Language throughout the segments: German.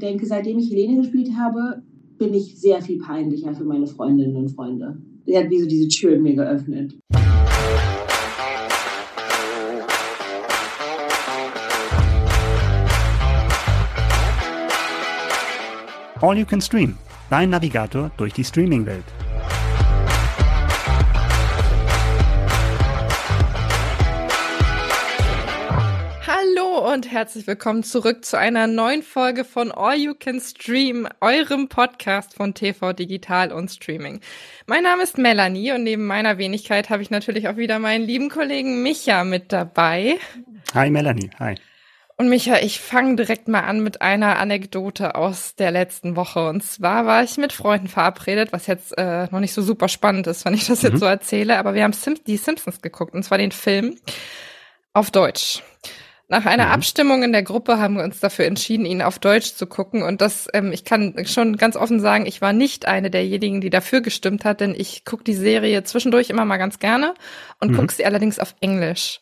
denke, seitdem ich Helene gespielt habe, bin ich sehr viel peinlicher für meine Freundinnen und Freunde. Sie hat wie so diese Tür in mir geöffnet. All You Can Stream, dein Navigator durch die Streaming-Welt. Und herzlich willkommen zurück zu einer neuen Folge von All You Can Stream, eurem Podcast von TV Digital und Streaming. Mein Name ist Melanie und neben meiner Wenigkeit habe ich natürlich auch wieder meinen lieben Kollegen Micha mit dabei. Hi Melanie, hi. Und Micha, ich fange direkt mal an mit einer Anekdote aus der letzten Woche. Und zwar war ich mit Freunden verabredet, was jetzt äh, noch nicht so super spannend ist, wenn ich das jetzt mhm. so erzähle, aber wir haben Sim die Simpsons geguckt, und zwar den Film auf Deutsch. Nach einer mhm. Abstimmung in der Gruppe haben wir uns dafür entschieden, ihn auf Deutsch zu gucken. Und das, ähm, ich kann schon ganz offen sagen, ich war nicht eine derjenigen, die dafür gestimmt hat, denn ich gucke die Serie zwischendurch immer mal ganz gerne und mhm. gucke sie allerdings auf Englisch.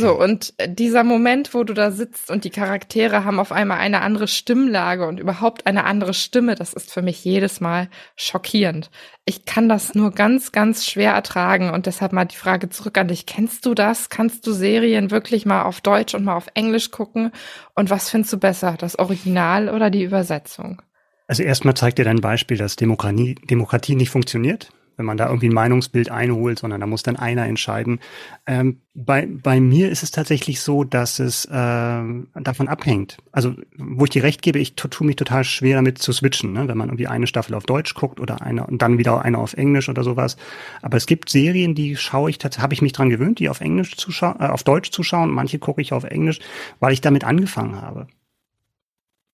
So, und dieser Moment, wo du da sitzt und die Charaktere haben auf einmal eine andere Stimmlage und überhaupt eine andere Stimme, das ist für mich jedes Mal schockierend. Ich kann das nur ganz, ganz schwer ertragen und deshalb mal die Frage zurück an dich. Kennst du das? Kannst du Serien wirklich mal auf Deutsch und mal auf Englisch gucken? Und was findest du besser, das Original oder die Übersetzung? Also erstmal zeigt dir dein Beispiel, dass Demokratie, Demokratie nicht funktioniert wenn man da irgendwie ein Meinungsbild einholt, sondern da muss dann einer entscheiden. Ähm, bei, bei mir ist es tatsächlich so, dass es äh, davon abhängt. Also, wo ich dir recht gebe, ich tue mich total schwer damit zu switchen, ne? wenn man irgendwie eine Staffel auf Deutsch guckt oder eine und dann wieder eine auf Englisch oder sowas. Aber es gibt Serien, die schaue ich tatsächlich, habe ich mich dran gewöhnt, die auf Englisch zu schauen, äh, auf Deutsch zu schauen. Manche gucke ich auf Englisch, weil ich damit angefangen habe.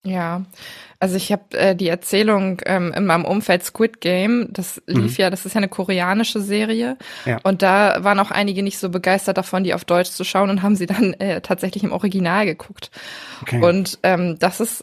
Ja, also ich habe äh, die Erzählung ähm, in meinem Umfeld Squid Game, das lief mhm. ja, das ist ja eine koreanische Serie ja. und da waren auch einige nicht so begeistert davon, die auf Deutsch zu schauen und haben sie dann äh, tatsächlich im Original geguckt. Okay. Und ähm, das ist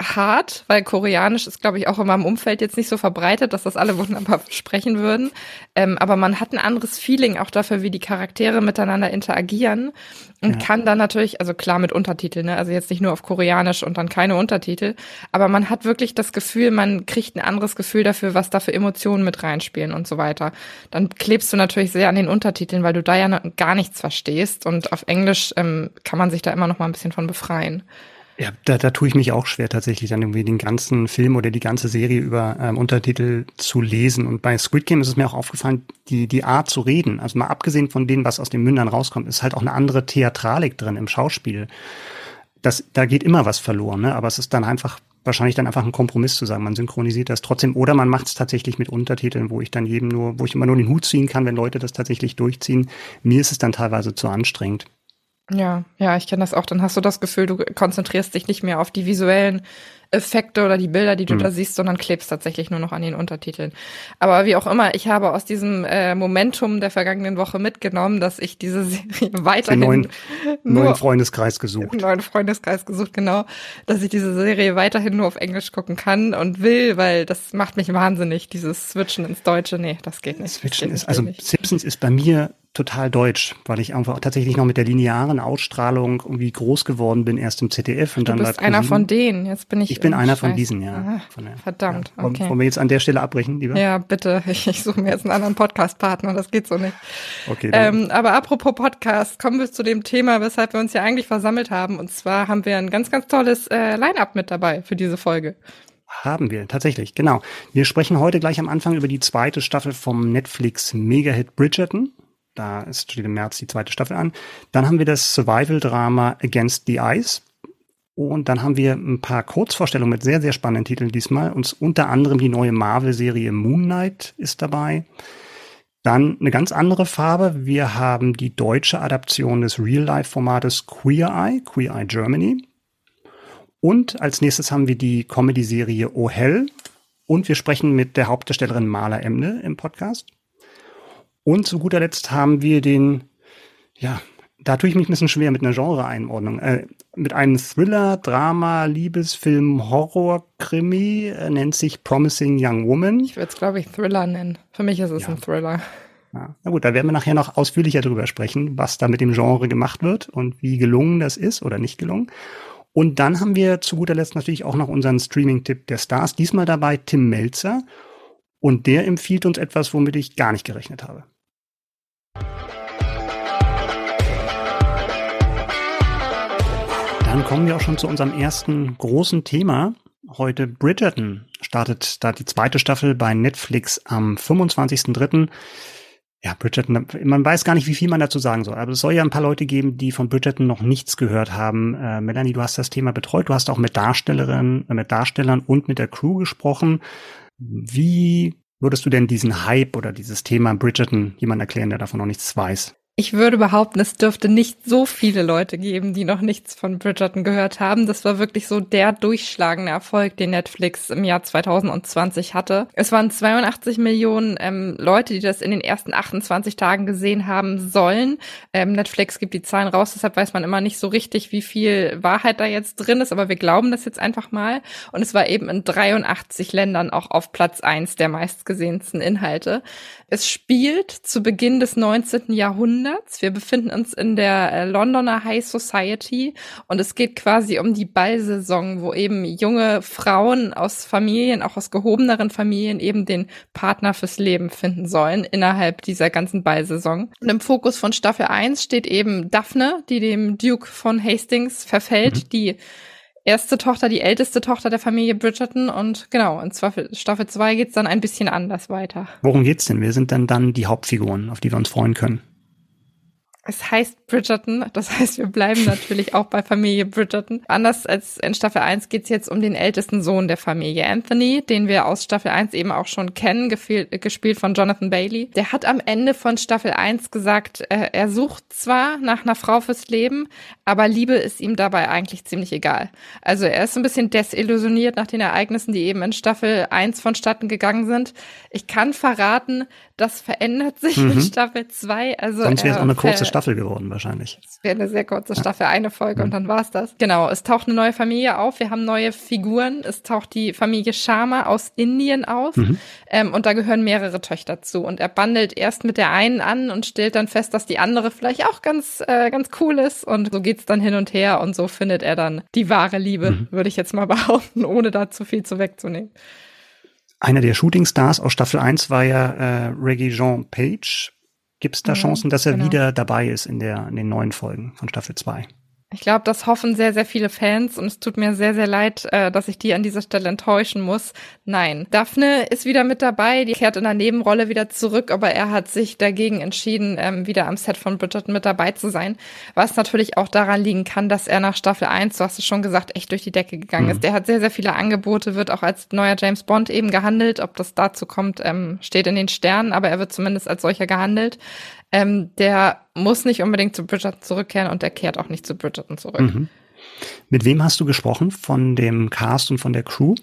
hart, weil Koreanisch ist, glaube ich, auch in meinem Umfeld jetzt nicht so verbreitet, dass das alle wunderbar sprechen würden. Ähm, aber man hat ein anderes Feeling auch dafür, wie die Charaktere miteinander interagieren und ja. kann dann natürlich, also klar mit Untertiteln, ne? also jetzt nicht nur auf Koreanisch und dann keine Untertitel, aber man hat wirklich das Gefühl, man kriegt ein anderes Gefühl dafür, was da für Emotionen mit reinspielen und so weiter. Dann klebst du natürlich sehr an den Untertiteln, weil du da ja gar nichts verstehst und auf Englisch ähm, kann man sich da immer noch mal ein bisschen von befreien. Ja, da, da tue ich mich auch schwer, tatsächlich dann irgendwie den ganzen Film oder die ganze Serie über ähm, Untertitel zu lesen. Und bei Squid Game ist es mir auch aufgefallen, die, die Art zu reden, also mal abgesehen von dem, was aus den Mündern rauskommt, ist halt auch eine andere Theatralik drin im Schauspiel. Das, da geht immer was verloren, ne? aber es ist dann einfach wahrscheinlich dann einfach ein Kompromiss zu sagen. Man synchronisiert das trotzdem oder man macht es tatsächlich mit Untertiteln, wo ich dann jedem nur, wo ich immer nur den Hut ziehen kann, wenn Leute das tatsächlich durchziehen. Mir ist es dann teilweise zu anstrengend. Ja, ja, ich kenne das auch. Dann hast du das Gefühl, du konzentrierst dich nicht mehr auf die visuellen Effekte oder die Bilder, die du mhm. da siehst, sondern klebst tatsächlich nur noch an den Untertiteln. Aber wie auch immer, ich habe aus diesem äh, Momentum der vergangenen Woche mitgenommen, dass ich diese Serie weiterhin neuen, nur, neuen Freundeskreis gesucht. Neuen Freundeskreis gesucht, genau, dass ich diese Serie weiterhin nur auf Englisch gucken kann und will, weil das macht mich wahnsinnig, dieses Switchen ins Deutsche. Nee, das geht nicht. Switchen geht ist, also nicht. Simpsons ist bei mir total deutsch, weil ich einfach tatsächlich noch mit der linearen Ausstrahlung irgendwie groß geworden bin, erst im ZDF und du dann bist einer von denen. Jetzt bin ich. Ich bin einer von diesen, ja. Aha, von der, verdammt. Ja. Okay. Wollen wir jetzt an der Stelle abbrechen, lieber? Ja, bitte. Ich, ich suche mir jetzt einen anderen Podcast-Partner. Das geht so nicht. Okay. Ähm, aber apropos Podcast, kommen wir zu dem Thema, weshalb wir uns ja eigentlich versammelt haben. Und zwar haben wir ein ganz, ganz tolles äh, Line-up mit dabei für diese Folge. Haben wir, tatsächlich, genau. Wir sprechen heute gleich am Anfang über die zweite Staffel vom Netflix Mega-Hit Bridgerton. Da steht im März die zweite Staffel an. Dann haben wir das Survival-Drama Against the Ice. Und dann haben wir ein paar Kurzvorstellungen mit sehr, sehr spannenden Titeln diesmal. Und unter anderem die neue Marvel-Serie Moon Knight ist dabei. Dann eine ganz andere Farbe. Wir haben die deutsche Adaption des Real-Life-Formates Queer Eye, Queer Eye Germany. Und als nächstes haben wir die Comedy-Serie Oh Hell. Und wir sprechen mit der Hauptdarstellerin Maler Emne im Podcast. Und zu guter Letzt haben wir den, ja, da tue ich mich ein bisschen schwer mit einer Genre-Einordnung. Äh, mit einem Thriller, Drama, Liebesfilm, Horror, Krimi, äh, nennt sich Promising Young Woman. Ich würde es, glaube ich, Thriller nennen. Für mich ist es ja. ein Thriller. Ja. Na gut, da werden wir nachher noch ausführlicher drüber sprechen, was da mit dem Genre gemacht wird und wie gelungen das ist oder nicht gelungen. Und dann haben wir zu guter Letzt natürlich auch noch unseren Streaming-Tipp der Stars. Diesmal dabei Tim Melzer. Und der empfiehlt uns etwas, womit ich gar nicht gerechnet habe. Dann kommen wir auch schon zu unserem ersten großen Thema. Heute Bridgerton startet da die zweite Staffel bei Netflix am 25.03. Ja, Bridgerton, man weiß gar nicht, wie viel man dazu sagen soll. Aber es soll ja ein paar Leute geben, die von Bridgerton noch nichts gehört haben. Äh, Melanie, du hast das Thema betreut. Du hast auch mit Darstellerinnen, äh, mit Darstellern und mit der Crew gesprochen. Wie würdest du denn diesen Hype oder dieses Thema Bridgerton jemand erklären, der davon noch nichts weiß? Ich würde behaupten, es dürfte nicht so viele Leute geben, die noch nichts von Bridgerton gehört haben. Das war wirklich so der durchschlagende Erfolg, den Netflix im Jahr 2020 hatte. Es waren 82 Millionen ähm, Leute, die das in den ersten 28 Tagen gesehen haben sollen. Ähm, Netflix gibt die Zahlen raus, deshalb weiß man immer nicht so richtig, wie viel Wahrheit da jetzt drin ist, aber wir glauben das jetzt einfach mal. Und es war eben in 83 Ländern auch auf Platz eins der meistgesehensten Inhalte. Es spielt zu Beginn des 19. Jahrhunderts. Wir befinden uns in der äh, Londoner High Society und es geht quasi um die Ballsaison, wo eben junge Frauen aus Familien, auch aus gehobeneren Familien, eben den Partner fürs Leben finden sollen innerhalb dieser ganzen Ballsaison. Und im Fokus von Staffel 1 steht eben Daphne, die dem Duke von Hastings verfällt, mhm. die erste Tochter, die älteste Tochter der Familie Bridgerton und genau, in Staffel 2 geht's dann ein bisschen anders weiter. Worum geht's denn? Wer sind denn dann die Hauptfiguren, auf die wir uns freuen können? Es heißt Bridgerton, das heißt, wir bleiben natürlich auch bei Familie Bridgerton. Anders als in Staffel 1 geht's jetzt um den ältesten Sohn der Familie, Anthony, den wir aus Staffel 1 eben auch schon kennen, gespielt von Jonathan Bailey. Der hat am Ende von Staffel 1 gesagt, äh, er sucht zwar nach einer Frau fürs Leben, aber Liebe ist ihm dabei eigentlich ziemlich egal. Also er ist ein bisschen desillusioniert nach den Ereignissen, die eben in Staffel 1 vonstatten gegangen sind. Ich kann verraten, das verändert sich mhm. in Staffel 2. Also Sonst wäre es auch eine kurze Staffel geworden wahrscheinlich. Es wäre eine sehr kurze Staffel, eine Folge mhm. und dann war's das. Genau, es taucht eine neue Familie auf, wir haben neue Figuren. Es taucht die Familie Sharma aus Indien auf mhm. ähm, und da gehören mehrere Töchter zu. Und er bandelt erst mit der einen an und stellt dann fest, dass die andere vielleicht auch ganz, äh, ganz cool ist. Und so geht's dann hin und her und so findet er dann die wahre Liebe, mhm. würde ich jetzt mal behaupten, ohne da zu viel zu wegzunehmen. Einer der Shootingstars aus Staffel 1 war ja äh, Reggie Jean Page. Gibt es da mhm, Chancen, dass er genau. wieder dabei ist in, der, in den neuen Folgen von Staffel 2? Ich glaube, das hoffen sehr, sehr viele Fans und es tut mir sehr, sehr leid, äh, dass ich die an dieser Stelle enttäuschen muss. Nein, Daphne ist wieder mit dabei, die kehrt in der Nebenrolle wieder zurück, aber er hat sich dagegen entschieden, ähm, wieder am Set von Bridgerton mit dabei zu sein, was natürlich auch daran liegen kann, dass er nach Staffel 1, du hast es schon gesagt, echt durch die Decke gegangen mhm. ist. Der hat sehr, sehr viele Angebote, wird auch als neuer James Bond eben gehandelt. Ob das dazu kommt, ähm, steht in den Sternen, aber er wird zumindest als solcher gehandelt. Ähm, der muss nicht unbedingt zu Bridgerton zurückkehren und der kehrt auch nicht zu Bridgerton zurück. Mhm. Mit wem hast du gesprochen von dem Cast und von der Crew?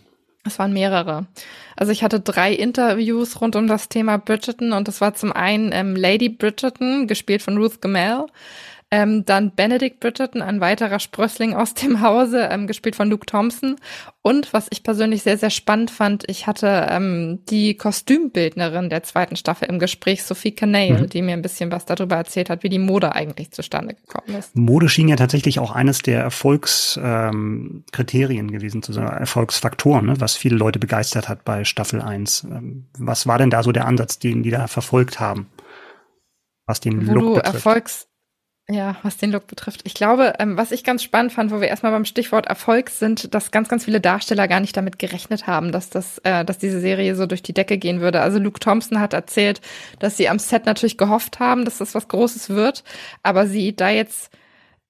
Es waren mehrere. Also ich hatte drei Interviews rund um das Thema Bridgerton und das war zum einen ähm, Lady Bridgerton, gespielt von Ruth Gamel, ähm, dann Benedict Bridgerton, ein weiterer Sprössling aus dem Hause, ähm, gespielt von Luke Thompson. Und was ich persönlich sehr, sehr spannend fand, ich hatte ähm, die Kostümbildnerin der zweiten Staffel im Gespräch, Sophie Canale, mhm. die mir ein bisschen was darüber erzählt hat, wie die Mode eigentlich zustande gekommen ist. Mode schien ja tatsächlich auch eines der Erfolgskriterien ähm, gewesen zu sein, Erfolgsfaktoren, ne, was viele Leute begeistert hat bei Staffel 1. Ähm, was war denn da so der Ansatz, den die da verfolgt haben? Was den Wo Look du betrifft? Erfolgs ja, was den Look betrifft. Ich glaube, ähm, was ich ganz spannend fand, wo wir erstmal beim Stichwort Erfolg sind, dass ganz, ganz viele Darsteller gar nicht damit gerechnet haben, dass das, äh, dass diese Serie so durch die Decke gehen würde. Also Luke Thompson hat erzählt, dass sie am Set natürlich gehofft haben, dass das was Großes wird, aber sie da jetzt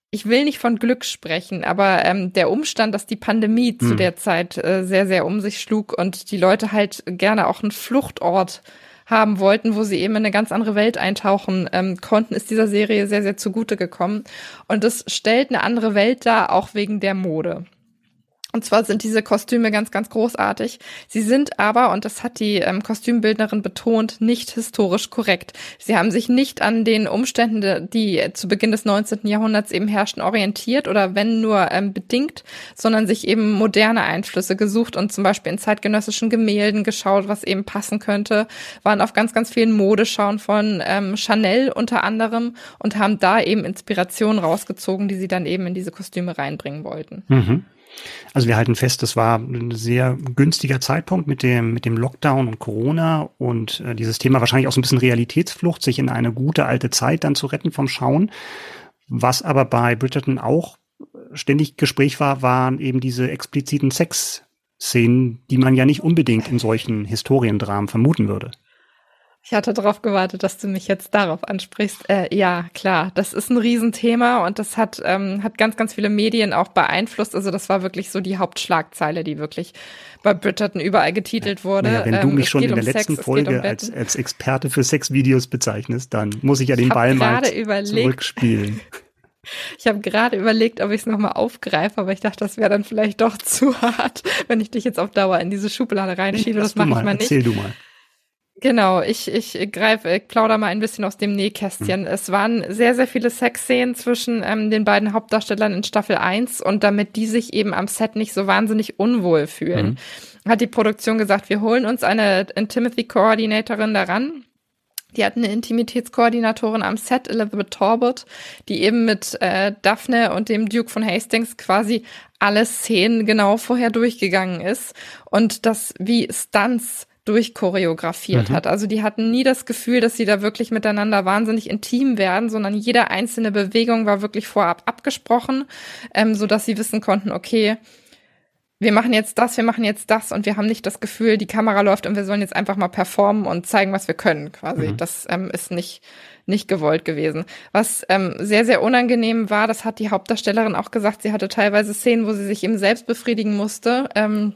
ich will nicht von Glück sprechen, aber ähm, der Umstand, dass die Pandemie hm. zu der Zeit äh, sehr, sehr um sich schlug und die Leute halt gerne auch einen Fluchtort haben wollten, wo sie eben in eine ganz andere Welt eintauchen ähm, konnten, ist dieser Serie sehr, sehr zugute gekommen. Und das stellt eine andere Welt dar, auch wegen der Mode. Und zwar sind diese Kostüme ganz, ganz großartig. Sie sind aber, und das hat die ähm, Kostümbildnerin betont, nicht historisch korrekt. Sie haben sich nicht an den Umständen, die zu Beginn des 19. Jahrhunderts eben herrschten, orientiert oder wenn nur ähm, bedingt, sondern sich eben moderne Einflüsse gesucht und zum Beispiel in zeitgenössischen Gemälden geschaut, was eben passen könnte, waren auf ganz, ganz vielen Modeschauen von ähm, Chanel unter anderem und haben da eben Inspirationen rausgezogen, die sie dann eben in diese Kostüme reinbringen wollten. Mhm. Also wir halten fest, das war ein sehr günstiger Zeitpunkt mit dem, mit dem Lockdown und Corona und äh, dieses Thema wahrscheinlich auch so ein bisschen Realitätsflucht, sich in eine gute alte Zeit dann zu retten vom Schauen. Was aber bei Bridgerton auch ständig Gespräch war, waren eben diese expliziten Sexszenen, die man ja nicht unbedingt in solchen Historiendramen vermuten würde. Ich hatte darauf gewartet, dass du mich jetzt darauf ansprichst. Äh, ja, klar, das ist ein Riesenthema und das hat, ähm, hat ganz, ganz viele Medien auch beeinflusst. Also das war wirklich so die Hauptschlagzeile, die wirklich bei Bridgerton überall getitelt wurde. Ja, wenn du ähm, mich schon in der letzten Sex, Folge um als, als Experte für Sexvideos bezeichnest, dann muss ich ja den ich Ball mal zurückspielen. Ich habe gerade überlegt, ob ich es nochmal aufgreife, aber ich dachte, das wäre dann vielleicht doch zu hart, wenn ich dich jetzt auf Dauer in diese Schublade reinschiebe. Das mache ich mal nicht. Erzähl du mal. Genau, ich, ich greife, ich plauder mal ein bisschen aus dem Nähkästchen. Mhm. Es waren sehr, sehr viele Sexszenen zwischen ähm, den beiden Hauptdarstellern in Staffel 1 und damit die sich eben am Set nicht so wahnsinnig unwohl fühlen, mhm. hat die Produktion gesagt, wir holen uns eine Intimity-Koordinatorin daran. Die hat eine Intimitätskoordinatorin am Set, Elizabeth Talbot, die eben mit äh, Daphne und dem Duke von Hastings quasi alle Szenen genau vorher durchgegangen ist und das wie Stunts durchchoreografiert mhm. hat. Also die hatten nie das Gefühl, dass sie da wirklich miteinander wahnsinnig intim werden, sondern jede einzelne Bewegung war wirklich vorab abgesprochen, ähm, so dass sie wissen konnten, okay, wir machen jetzt das, wir machen jetzt das und wir haben nicht das Gefühl, die Kamera läuft und wir sollen jetzt einfach mal performen und zeigen, was wir können, quasi. Mhm. Das ähm, ist nicht, nicht gewollt gewesen. Was ähm, sehr, sehr unangenehm war, das hat die Hauptdarstellerin auch gesagt, sie hatte teilweise Szenen, wo sie sich eben selbst befriedigen musste. Ähm,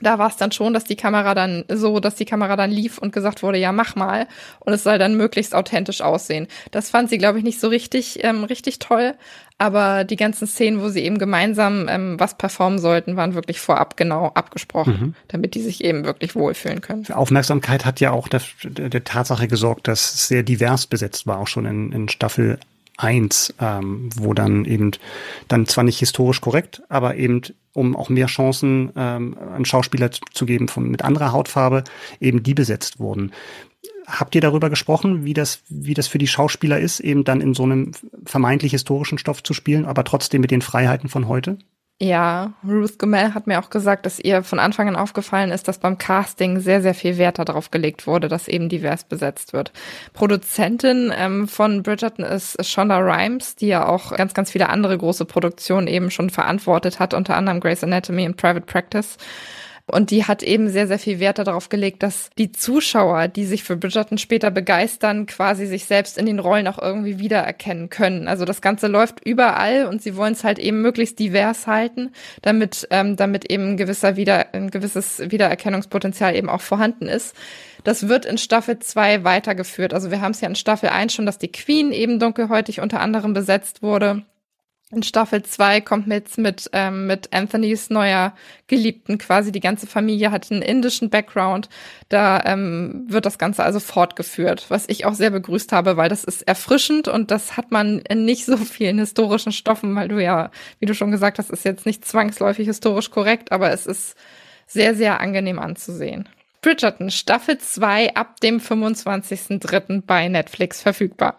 da war es dann schon, dass die Kamera dann so, dass die Kamera dann lief und gesagt wurde, ja, mach mal. Und es soll dann möglichst authentisch aussehen. Das fand sie, glaube ich, nicht so richtig, ähm, richtig toll. Aber die ganzen Szenen, wo sie eben gemeinsam ähm, was performen sollten, waren wirklich vorab genau abgesprochen, mhm. damit die sich eben wirklich wohlfühlen können. Für Aufmerksamkeit hat ja auch der, der Tatsache gesorgt, dass es sehr divers besetzt war, auch schon in, in Staffel 1, ähm, wo dann eben dann zwar nicht historisch korrekt, aber eben um auch mehr Chancen ähm, an Schauspieler zu geben von mit anderer Hautfarbe, eben die besetzt wurden. Habt ihr darüber gesprochen, wie das, wie das für die Schauspieler ist, eben dann in so einem vermeintlich historischen Stoff zu spielen, aber trotzdem mit den Freiheiten von heute? Ja, Ruth Gomel hat mir auch gesagt, dass ihr von Anfang an aufgefallen ist, dass beim Casting sehr, sehr viel Wert darauf gelegt wurde, dass eben divers besetzt wird. Produzentin ähm, von Bridgerton ist Shonda Rhimes, die ja auch ganz, ganz viele andere große Produktionen eben schon verantwortet hat, unter anderem Grey's Anatomy und Private Practice. Und die hat eben sehr, sehr viel Wert darauf gelegt, dass die Zuschauer, die sich für Bridgerton später begeistern, quasi sich selbst in den Rollen auch irgendwie wiedererkennen können. Also das Ganze läuft überall und sie wollen es halt eben möglichst divers halten, damit, ähm, damit eben ein gewisser Wieder, ein gewisses Wiedererkennungspotenzial eben auch vorhanden ist. Das wird in Staffel 2 weitergeführt. Also wir haben es ja in Staffel 1 schon, dass die Queen eben dunkelhäutig unter anderem besetzt wurde. In Staffel 2 kommt mit, mit, ähm, mit Anthonys neuer Geliebten quasi. Die ganze Familie hat einen indischen Background. Da ähm, wird das Ganze also fortgeführt, was ich auch sehr begrüßt habe, weil das ist erfrischend und das hat man in nicht so vielen historischen Stoffen, weil du ja, wie du schon gesagt hast, ist jetzt nicht zwangsläufig historisch korrekt, aber es ist sehr, sehr angenehm anzusehen. Bridgerton, Staffel 2 ab dem 25.03. bei Netflix verfügbar.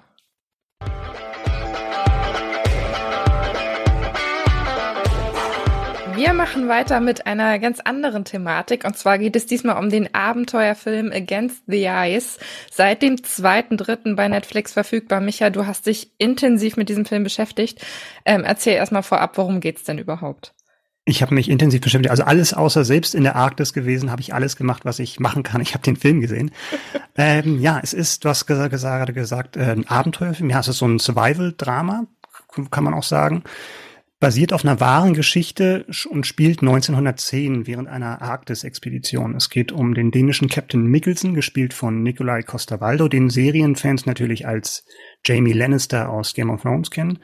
Wir machen weiter mit einer ganz anderen Thematik und zwar geht es diesmal um den Abenteuerfilm Against the Eyes. Seit dem 2.3. bei Netflix verfügbar. Micha, du hast dich intensiv mit diesem Film beschäftigt. Ähm, erzähl erstmal vorab, worum geht's denn überhaupt? Ich habe mich intensiv beschäftigt, also alles außer selbst in der Arktis gewesen, habe ich alles gemacht, was ich machen kann. Ich habe den Film gesehen. ähm, ja, es ist, du hast gerade gesagt, gesagt, äh, ein Abenteuerfilm. Ja, es ist so ein Survival-Drama, kann man auch sagen basiert auf einer wahren Geschichte und spielt 1910 während einer Arktis-Expedition. Es geht um den dänischen Captain Mikkelsen, gespielt von Nikolai Costa-Waldau, den Serienfans natürlich als Jamie Lannister aus Game of Thrones kennen,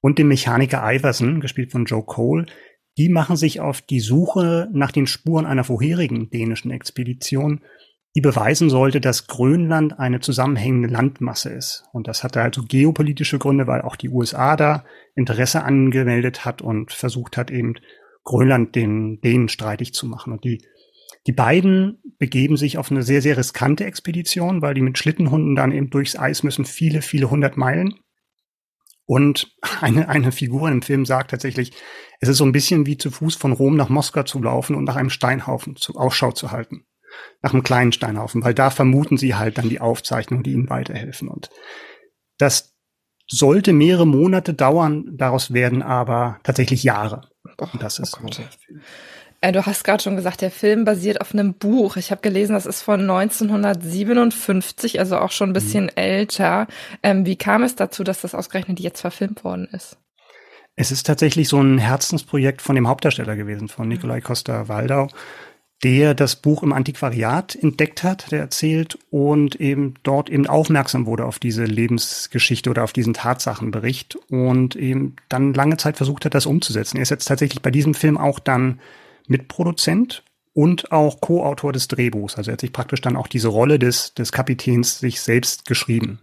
und dem Mechaniker Iverson, gespielt von Joe Cole, Die machen sich auf die Suche nach den Spuren einer vorherigen dänischen Expedition, die beweisen sollte, dass Grönland eine zusammenhängende Landmasse ist. Und das hatte also geopolitische Gründe, weil auch die USA da Interesse angemeldet hat und versucht hat, eben Grönland den Dänen streitig zu machen. Und die, die beiden begeben sich auf eine sehr, sehr riskante Expedition, weil die mit Schlittenhunden dann eben durchs Eis müssen, viele, viele hundert Meilen. Und eine, eine Figur im Film sagt tatsächlich, es ist so ein bisschen wie zu Fuß von Rom nach Moskau zu laufen und nach einem Steinhaufen zu, Ausschau zu halten nach einem kleinen Steinhaufen, weil da vermuten sie halt dann die Aufzeichnungen, die ihnen weiterhelfen. Und das sollte mehrere Monate dauern, daraus werden aber tatsächlich Jahre. Boah, das ist oh Du hast gerade schon gesagt, der Film basiert auf einem Buch. Ich habe gelesen, das ist von 1957, also auch schon ein bisschen mhm. älter. Ähm, wie kam es dazu, dass das ausgerechnet jetzt verfilmt worden ist? Es ist tatsächlich so ein Herzensprojekt von dem Hauptdarsteller gewesen, von Nikolai Costa-Waldau der das Buch im Antiquariat entdeckt hat, der erzählt und eben dort eben aufmerksam wurde auf diese Lebensgeschichte oder auf diesen Tatsachenbericht und eben dann lange Zeit versucht hat, das umzusetzen. Er ist jetzt tatsächlich bei diesem Film auch dann Mitproduzent und auch Co-Autor des Drehbuchs. Also er hat sich praktisch dann auch diese Rolle des, des Kapitäns sich selbst geschrieben.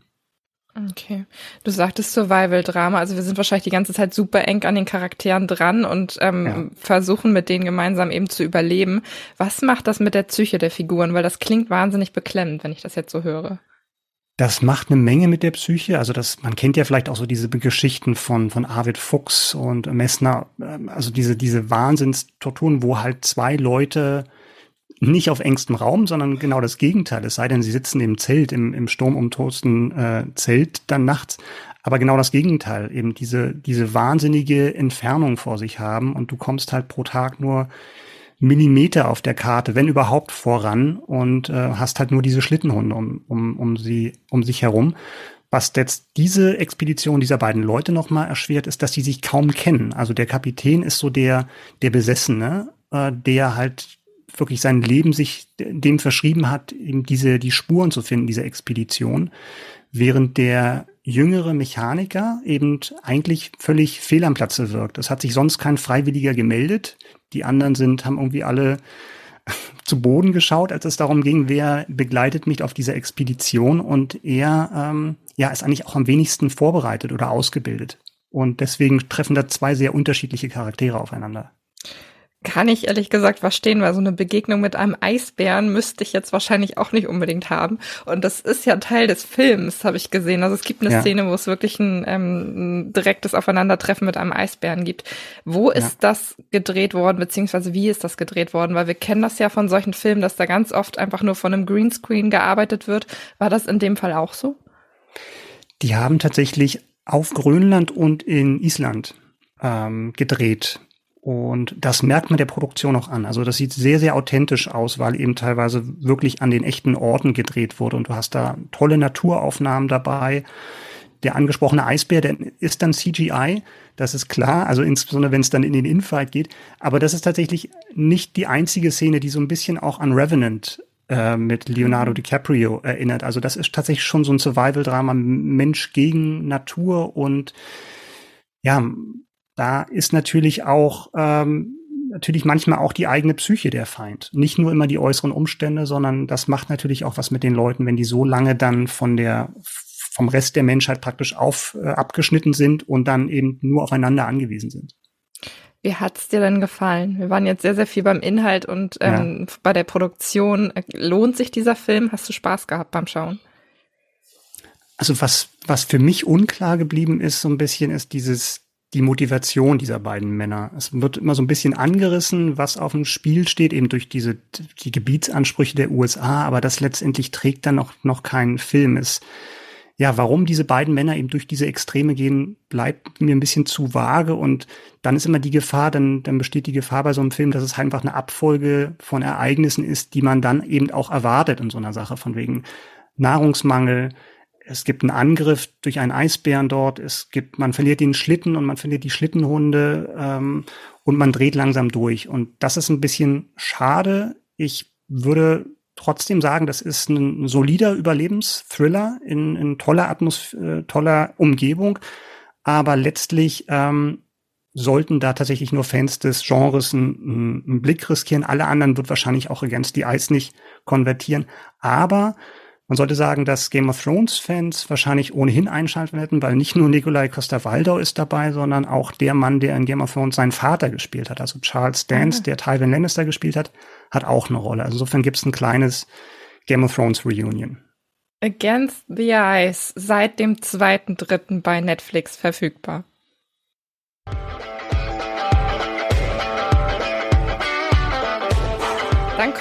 Okay. Du sagtest Survival-Drama, also wir sind wahrscheinlich die ganze Zeit super eng an den Charakteren dran und ähm, ja. versuchen mit denen gemeinsam eben zu überleben. Was macht das mit der Psyche der Figuren? Weil das klingt wahnsinnig beklemmend, wenn ich das jetzt so höre. Das macht eine Menge mit der Psyche. Also das, man kennt ja vielleicht auch so diese Geschichten von, von Arvid Fuchs und Messner, ähm, also diese, diese Wahnsinnstorturen, wo halt zwei Leute nicht auf engstem Raum, sondern genau das Gegenteil. Es sei denn, sie sitzen im Zelt, im, im sturmumtosten äh, Zelt dann nachts. Aber genau das Gegenteil, eben diese, diese wahnsinnige Entfernung vor sich haben und du kommst halt pro Tag nur Millimeter auf der Karte, wenn überhaupt voran und äh, hast halt nur diese Schlittenhunde um, um, um sie, um sich herum. Was jetzt diese Expedition dieser beiden Leute nochmal erschwert, ist, dass sie sich kaum kennen. Also der Kapitän ist so der, der Besessene, äh, der halt wirklich sein Leben sich dem verschrieben hat, eben diese, die Spuren zu finden, diese Expedition, während der jüngere Mechaniker eben eigentlich völlig fehl am Platze wirkt. Es hat sich sonst kein Freiwilliger gemeldet. Die anderen sind, haben irgendwie alle zu Boden geschaut, als es darum ging, wer begleitet mich auf dieser Expedition und er ähm, ja ist eigentlich auch am wenigsten vorbereitet oder ausgebildet. Und deswegen treffen da zwei sehr unterschiedliche Charaktere aufeinander. Kann ich ehrlich gesagt verstehen, weil so eine Begegnung mit einem Eisbären müsste ich jetzt wahrscheinlich auch nicht unbedingt haben. Und das ist ja Teil des Films, habe ich gesehen. Also es gibt eine ja. Szene, wo es wirklich ein, ähm, direktes Aufeinandertreffen mit einem Eisbären gibt. Wo ja. ist das gedreht worden, beziehungsweise wie ist das gedreht worden? Weil wir kennen das ja von solchen Filmen, dass da ganz oft einfach nur von einem Greenscreen gearbeitet wird. War das in dem Fall auch so? Die haben tatsächlich auf Grönland und in Island ähm, gedreht. Und das merkt man der Produktion auch an. Also das sieht sehr, sehr authentisch aus, weil eben teilweise wirklich an den echten Orten gedreht wurde. Und du hast da tolle Naturaufnahmen dabei. Der angesprochene Eisbär, der ist dann CGI, das ist klar, also insbesondere wenn es dann in den Infight geht. Aber das ist tatsächlich nicht die einzige Szene, die so ein bisschen auch an Revenant äh, mit Leonardo mhm. DiCaprio erinnert. Also das ist tatsächlich schon so ein Survival-Drama, Mensch gegen Natur und ja, da ist natürlich auch ähm, natürlich manchmal auch die eigene Psyche der Feind. Nicht nur immer die äußeren Umstände, sondern das macht natürlich auch was mit den Leuten, wenn die so lange dann von der vom Rest der Menschheit praktisch auf äh, abgeschnitten sind und dann eben nur aufeinander angewiesen sind. Wie hat's dir denn gefallen? Wir waren jetzt sehr, sehr viel beim Inhalt und ähm, ja. bei der Produktion. Lohnt sich dieser Film? Hast du Spaß gehabt beim Schauen? Also was, was für mich unklar geblieben ist, so ein bisschen, ist dieses, die Motivation dieser beiden Männer. Es wird immer so ein bisschen angerissen, was auf dem Spiel steht, eben durch diese die Gebietsansprüche der USA, aber das letztendlich trägt dann noch noch keinen Film. Es ja, warum diese beiden Männer eben durch diese Extreme gehen, bleibt mir ein bisschen zu vage und dann ist immer die Gefahr, dann, dann besteht die Gefahr bei so einem Film, dass es einfach eine Abfolge von Ereignissen ist, die man dann eben auch erwartet in so einer Sache, von wegen Nahrungsmangel, es gibt einen Angriff durch einen Eisbären dort, es gibt, man verliert den Schlitten und man verliert die Schlittenhunde ähm, und man dreht langsam durch. Und das ist ein bisschen schade. Ich würde trotzdem sagen, das ist ein solider Überlebensthriller in, in toller Atmosphäre, toller Umgebung. Aber letztlich ähm, sollten da tatsächlich nur Fans des Genres einen, einen Blick riskieren. Alle anderen wird wahrscheinlich auch Against the Ice nicht konvertieren. Aber man sollte sagen, dass Game of Thrones Fans wahrscheinlich ohnehin einschalten hätten, weil nicht nur Nikolai Costa-Waldau ist dabei, sondern auch der Mann, der in Game of Thrones seinen Vater gespielt hat. Also Charles Dance, mhm. der Tywin Lannister gespielt hat, hat auch eine Rolle. Also insofern gibt es ein kleines Game of Thrones Reunion. Against the Ice seit dem 2.3. bei Netflix verfügbar.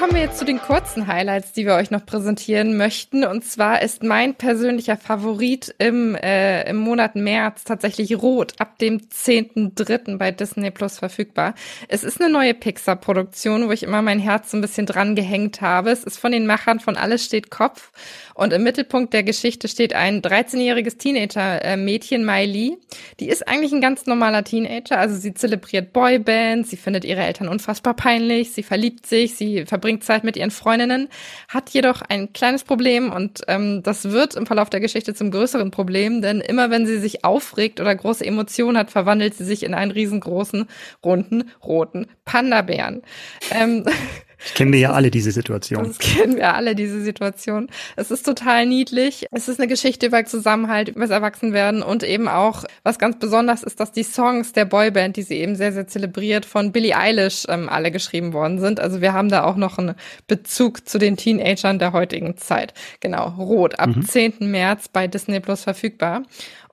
Kommen wir jetzt zu den kurzen Highlights, die wir euch noch präsentieren möchten. Und zwar ist mein persönlicher Favorit im, äh, im Monat März tatsächlich Rot, ab dem 10.3. bei Disney Plus verfügbar. Es ist eine neue Pixar-Produktion, wo ich immer mein Herz ein bisschen dran gehängt habe. Es ist von den Machern von Alles steht Kopf. Und im Mittelpunkt der Geschichte steht ein 13-jähriges Teenager-Mädchen, Miley. Die ist eigentlich ein ganz normaler Teenager. Also sie zelebriert Boybands, sie findet ihre Eltern unfassbar peinlich, sie verliebt sich, sie verbringt Zeit mit ihren Freundinnen, hat jedoch ein kleines Problem und ähm, das wird im Verlauf der Geschichte zum größeren Problem, denn immer wenn sie sich aufregt oder große Emotionen hat, verwandelt sie sich in einen riesengroßen, runden, roten Panda-Bären. Ähm, kennen wir ja alle diese Situation. Das kennen wir alle diese Situation. Es ist total niedlich. Es ist eine Geschichte über Zusammenhalt, über das Erwachsenwerden und eben auch, was ganz besonders ist, dass die Songs der Boyband, die sie eben sehr, sehr zelebriert, von Billie Eilish ähm, alle geschrieben worden sind. Also wir haben da auch noch einen Bezug zu den Teenagern der heutigen Zeit. Genau, Rot, ab mhm. 10. März bei Disney Plus verfügbar.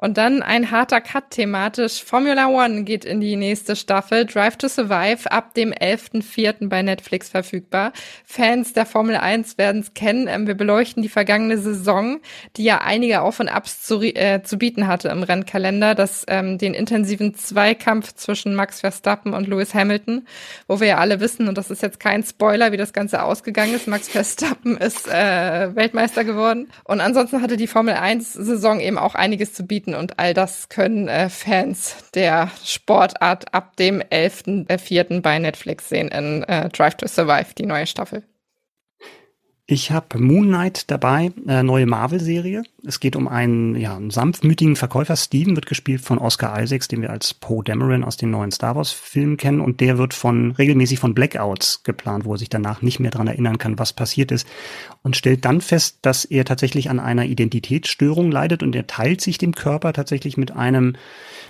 Und dann ein harter Cut thematisch. Formula One geht in die nächste Staffel. Drive to Survive ab dem 11.04. bei Netflix verfügbar. Fans der Formel 1 werden es kennen. Ähm, wir beleuchten die vergangene Saison, die ja einige Auf und Abs zu, äh, zu bieten hatte im Rennkalender. Das, ähm, den intensiven Zweikampf zwischen Max Verstappen und Lewis Hamilton, wo wir ja alle wissen, und das ist jetzt kein Spoiler, wie das Ganze ausgegangen ist. Max Verstappen ist äh, Weltmeister geworden. Und ansonsten hatte die Formel 1 Saison eben auch einiges zu bieten. Und all das können äh, Fans der Sportart ab dem 11.04. bei Netflix sehen in äh, Drive to Survive, die neue Staffel. Ich habe Moon Knight dabei, äh, neue Marvel-Serie. Es geht um einen, ja, einen sanftmütigen Verkäufer. Steven wird gespielt von Oscar Isaacs, den wir als Poe Dameron aus den neuen Star Wars-Filmen kennen. Und der wird von regelmäßig von Blackouts geplant, wo er sich danach nicht mehr dran erinnern kann, was passiert ist. Und stellt dann fest, dass er tatsächlich an einer Identitätsstörung leidet und er teilt sich dem Körper tatsächlich mit einem,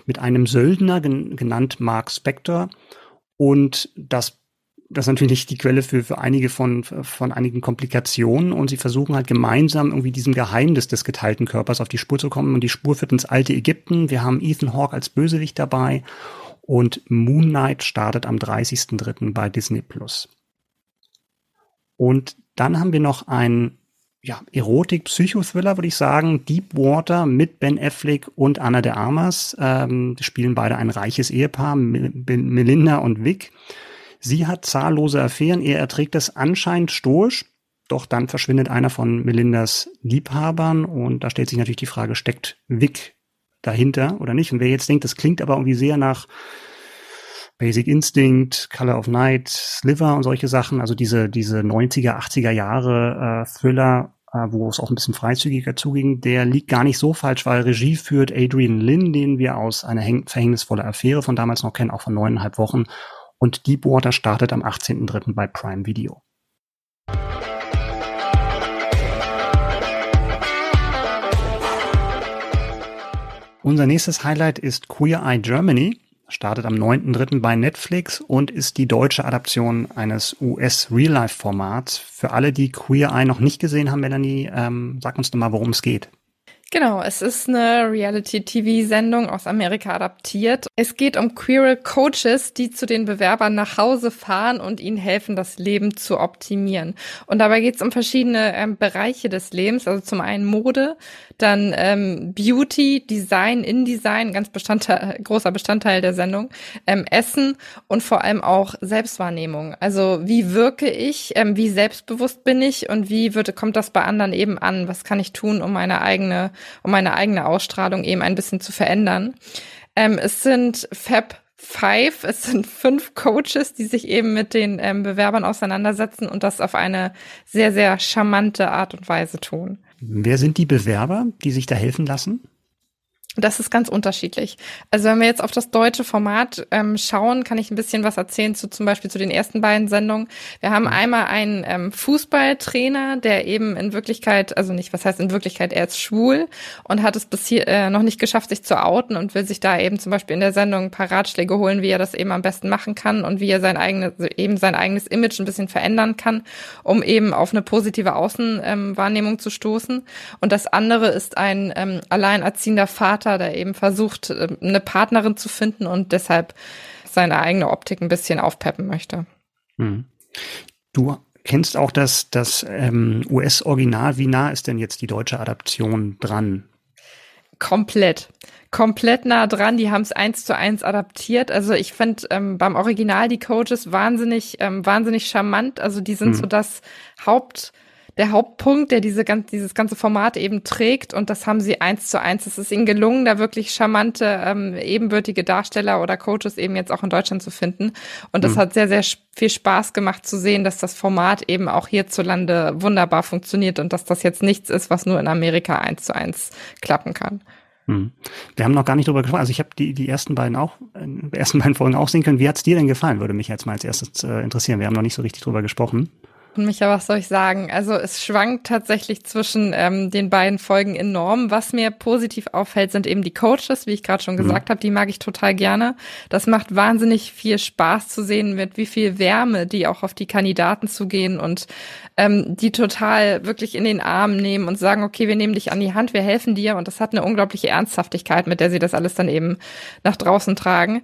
mit einem Söldner, genannt Mark Spector. Und das das ist natürlich die Quelle für, für einige von, von einigen Komplikationen und sie versuchen halt gemeinsam irgendwie diesem Geheimnis des geteilten Körpers auf die Spur zu kommen und die Spur führt ins alte Ägypten. Wir haben Ethan Hawke als Bösewicht dabei und Moon Knight startet am 30.03. bei Disney Plus. Und dann haben wir noch ein ja, Erotik-Psychothriller, würde ich sagen. Deepwater mit Ben Affleck und Anna de Armas. Ähm, spielen beide ein reiches Ehepaar, Melinda und Vic. Sie hat zahllose Affären, er erträgt das anscheinend stoisch, doch dann verschwindet einer von Melindas Liebhabern. Und da stellt sich natürlich die Frage, steckt Vic dahinter oder nicht? Und wer jetzt denkt, das klingt aber irgendwie sehr nach Basic Instinct, Color of Night, Sliver und solche Sachen, also diese, diese 90er, 80er Jahre äh, Thriller, äh, wo es auch ein bisschen freizügiger zuging, der liegt gar nicht so falsch, weil Regie führt Adrian Lynn, den wir aus einer verhängnisvolle Affäre von damals noch kennen, auch von neuneinhalb Wochen und Deepwater startet am 18.03. bei Prime Video. Unser nächstes Highlight ist Queer Eye Germany, startet am 9.3. bei Netflix und ist die deutsche Adaption eines US-Real-Life-Formats. Für alle, die Queer Eye noch nicht gesehen haben, Melanie, ähm, sag uns doch mal, worum es geht. Genau, es ist eine Reality-TV-Sendung aus Amerika adaptiert. Es geht um queere Coaches, die zu den Bewerbern nach Hause fahren und ihnen helfen, das Leben zu optimieren. Und dabei geht es um verschiedene ähm, Bereiche des Lebens, also zum einen Mode, dann ähm, Beauty, Design, InDesign, ganz Bestandteil, großer Bestandteil der Sendung, ähm, Essen und vor allem auch Selbstwahrnehmung. Also wie wirke ich, ähm, wie selbstbewusst bin ich und wie wird, kommt das bei anderen eben an? Was kann ich tun, um meine eigene, um meine eigene Ausstrahlung eben ein bisschen zu verändern? Ähm, es sind Fab Five, es sind fünf Coaches, die sich eben mit den ähm, Bewerbern auseinandersetzen und das auf eine sehr, sehr charmante Art und Weise tun. Wer sind die Bewerber, die sich da helfen lassen? Das ist ganz unterschiedlich. Also wenn wir jetzt auf das deutsche Format ähm, schauen, kann ich ein bisschen was erzählen zu zum Beispiel zu den ersten beiden Sendungen. Wir haben einmal einen ähm, Fußballtrainer, der eben in Wirklichkeit, also nicht, was heißt in Wirklichkeit, er ist schwul und hat es bis hier äh, noch nicht geschafft, sich zu outen und will sich da eben zum Beispiel in der Sendung ein paar Ratschläge holen, wie er das eben am besten machen kann und wie er sein eigenes, eben sein eigenes Image ein bisschen verändern kann, um eben auf eine positive Außenwahrnehmung ähm, zu stoßen. Und das andere ist ein ähm, alleinerziehender Vater, Vater, der eben versucht, ähm, eine Partnerin zu finden und deshalb seine eigene Optik ein bisschen aufpeppen möchte. Hm. Du kennst auch das, das ähm, US-Original. Wie nah ist denn jetzt die deutsche Adaption dran? Komplett. Komplett nah dran. Die haben es eins zu eins adaptiert. Also ich finde ähm, beim Original die Coaches wahnsinnig, ähm, wahnsinnig charmant. Also die sind hm. so das Haupt der Hauptpunkt, der diese, dieses ganze Format eben trägt. Und das haben sie eins zu eins. Es ist ihnen gelungen, da wirklich charmante, ähm, ebenbürtige Darsteller oder Coaches eben jetzt auch in Deutschland zu finden. Und das mhm. hat sehr, sehr viel Spaß gemacht zu sehen, dass das Format eben auch hierzulande wunderbar funktioniert und dass das jetzt nichts ist, was nur in Amerika eins zu eins klappen kann. Mhm. Wir haben noch gar nicht drüber gesprochen. Also ich habe die, die ersten beiden auch, die ersten beiden Folgen auch sehen können. Wie hat's dir denn gefallen? Würde mich jetzt mal als erstes äh, interessieren. Wir haben noch nicht so richtig drüber gesprochen. Micha, was soll ich sagen? Also es schwankt tatsächlich zwischen ähm, den beiden Folgen enorm. Was mir positiv auffällt, sind eben die Coaches, wie ich gerade schon mhm. gesagt mhm. habe, die mag ich total gerne. Das macht wahnsinnig viel Spaß zu sehen, mit wie viel Wärme die auch auf die Kandidaten zugehen und ähm, die total wirklich in den Arm nehmen und sagen, okay, wir nehmen dich an die Hand, wir helfen dir. Und das hat eine unglaubliche Ernsthaftigkeit, mit der sie das alles dann eben nach draußen tragen.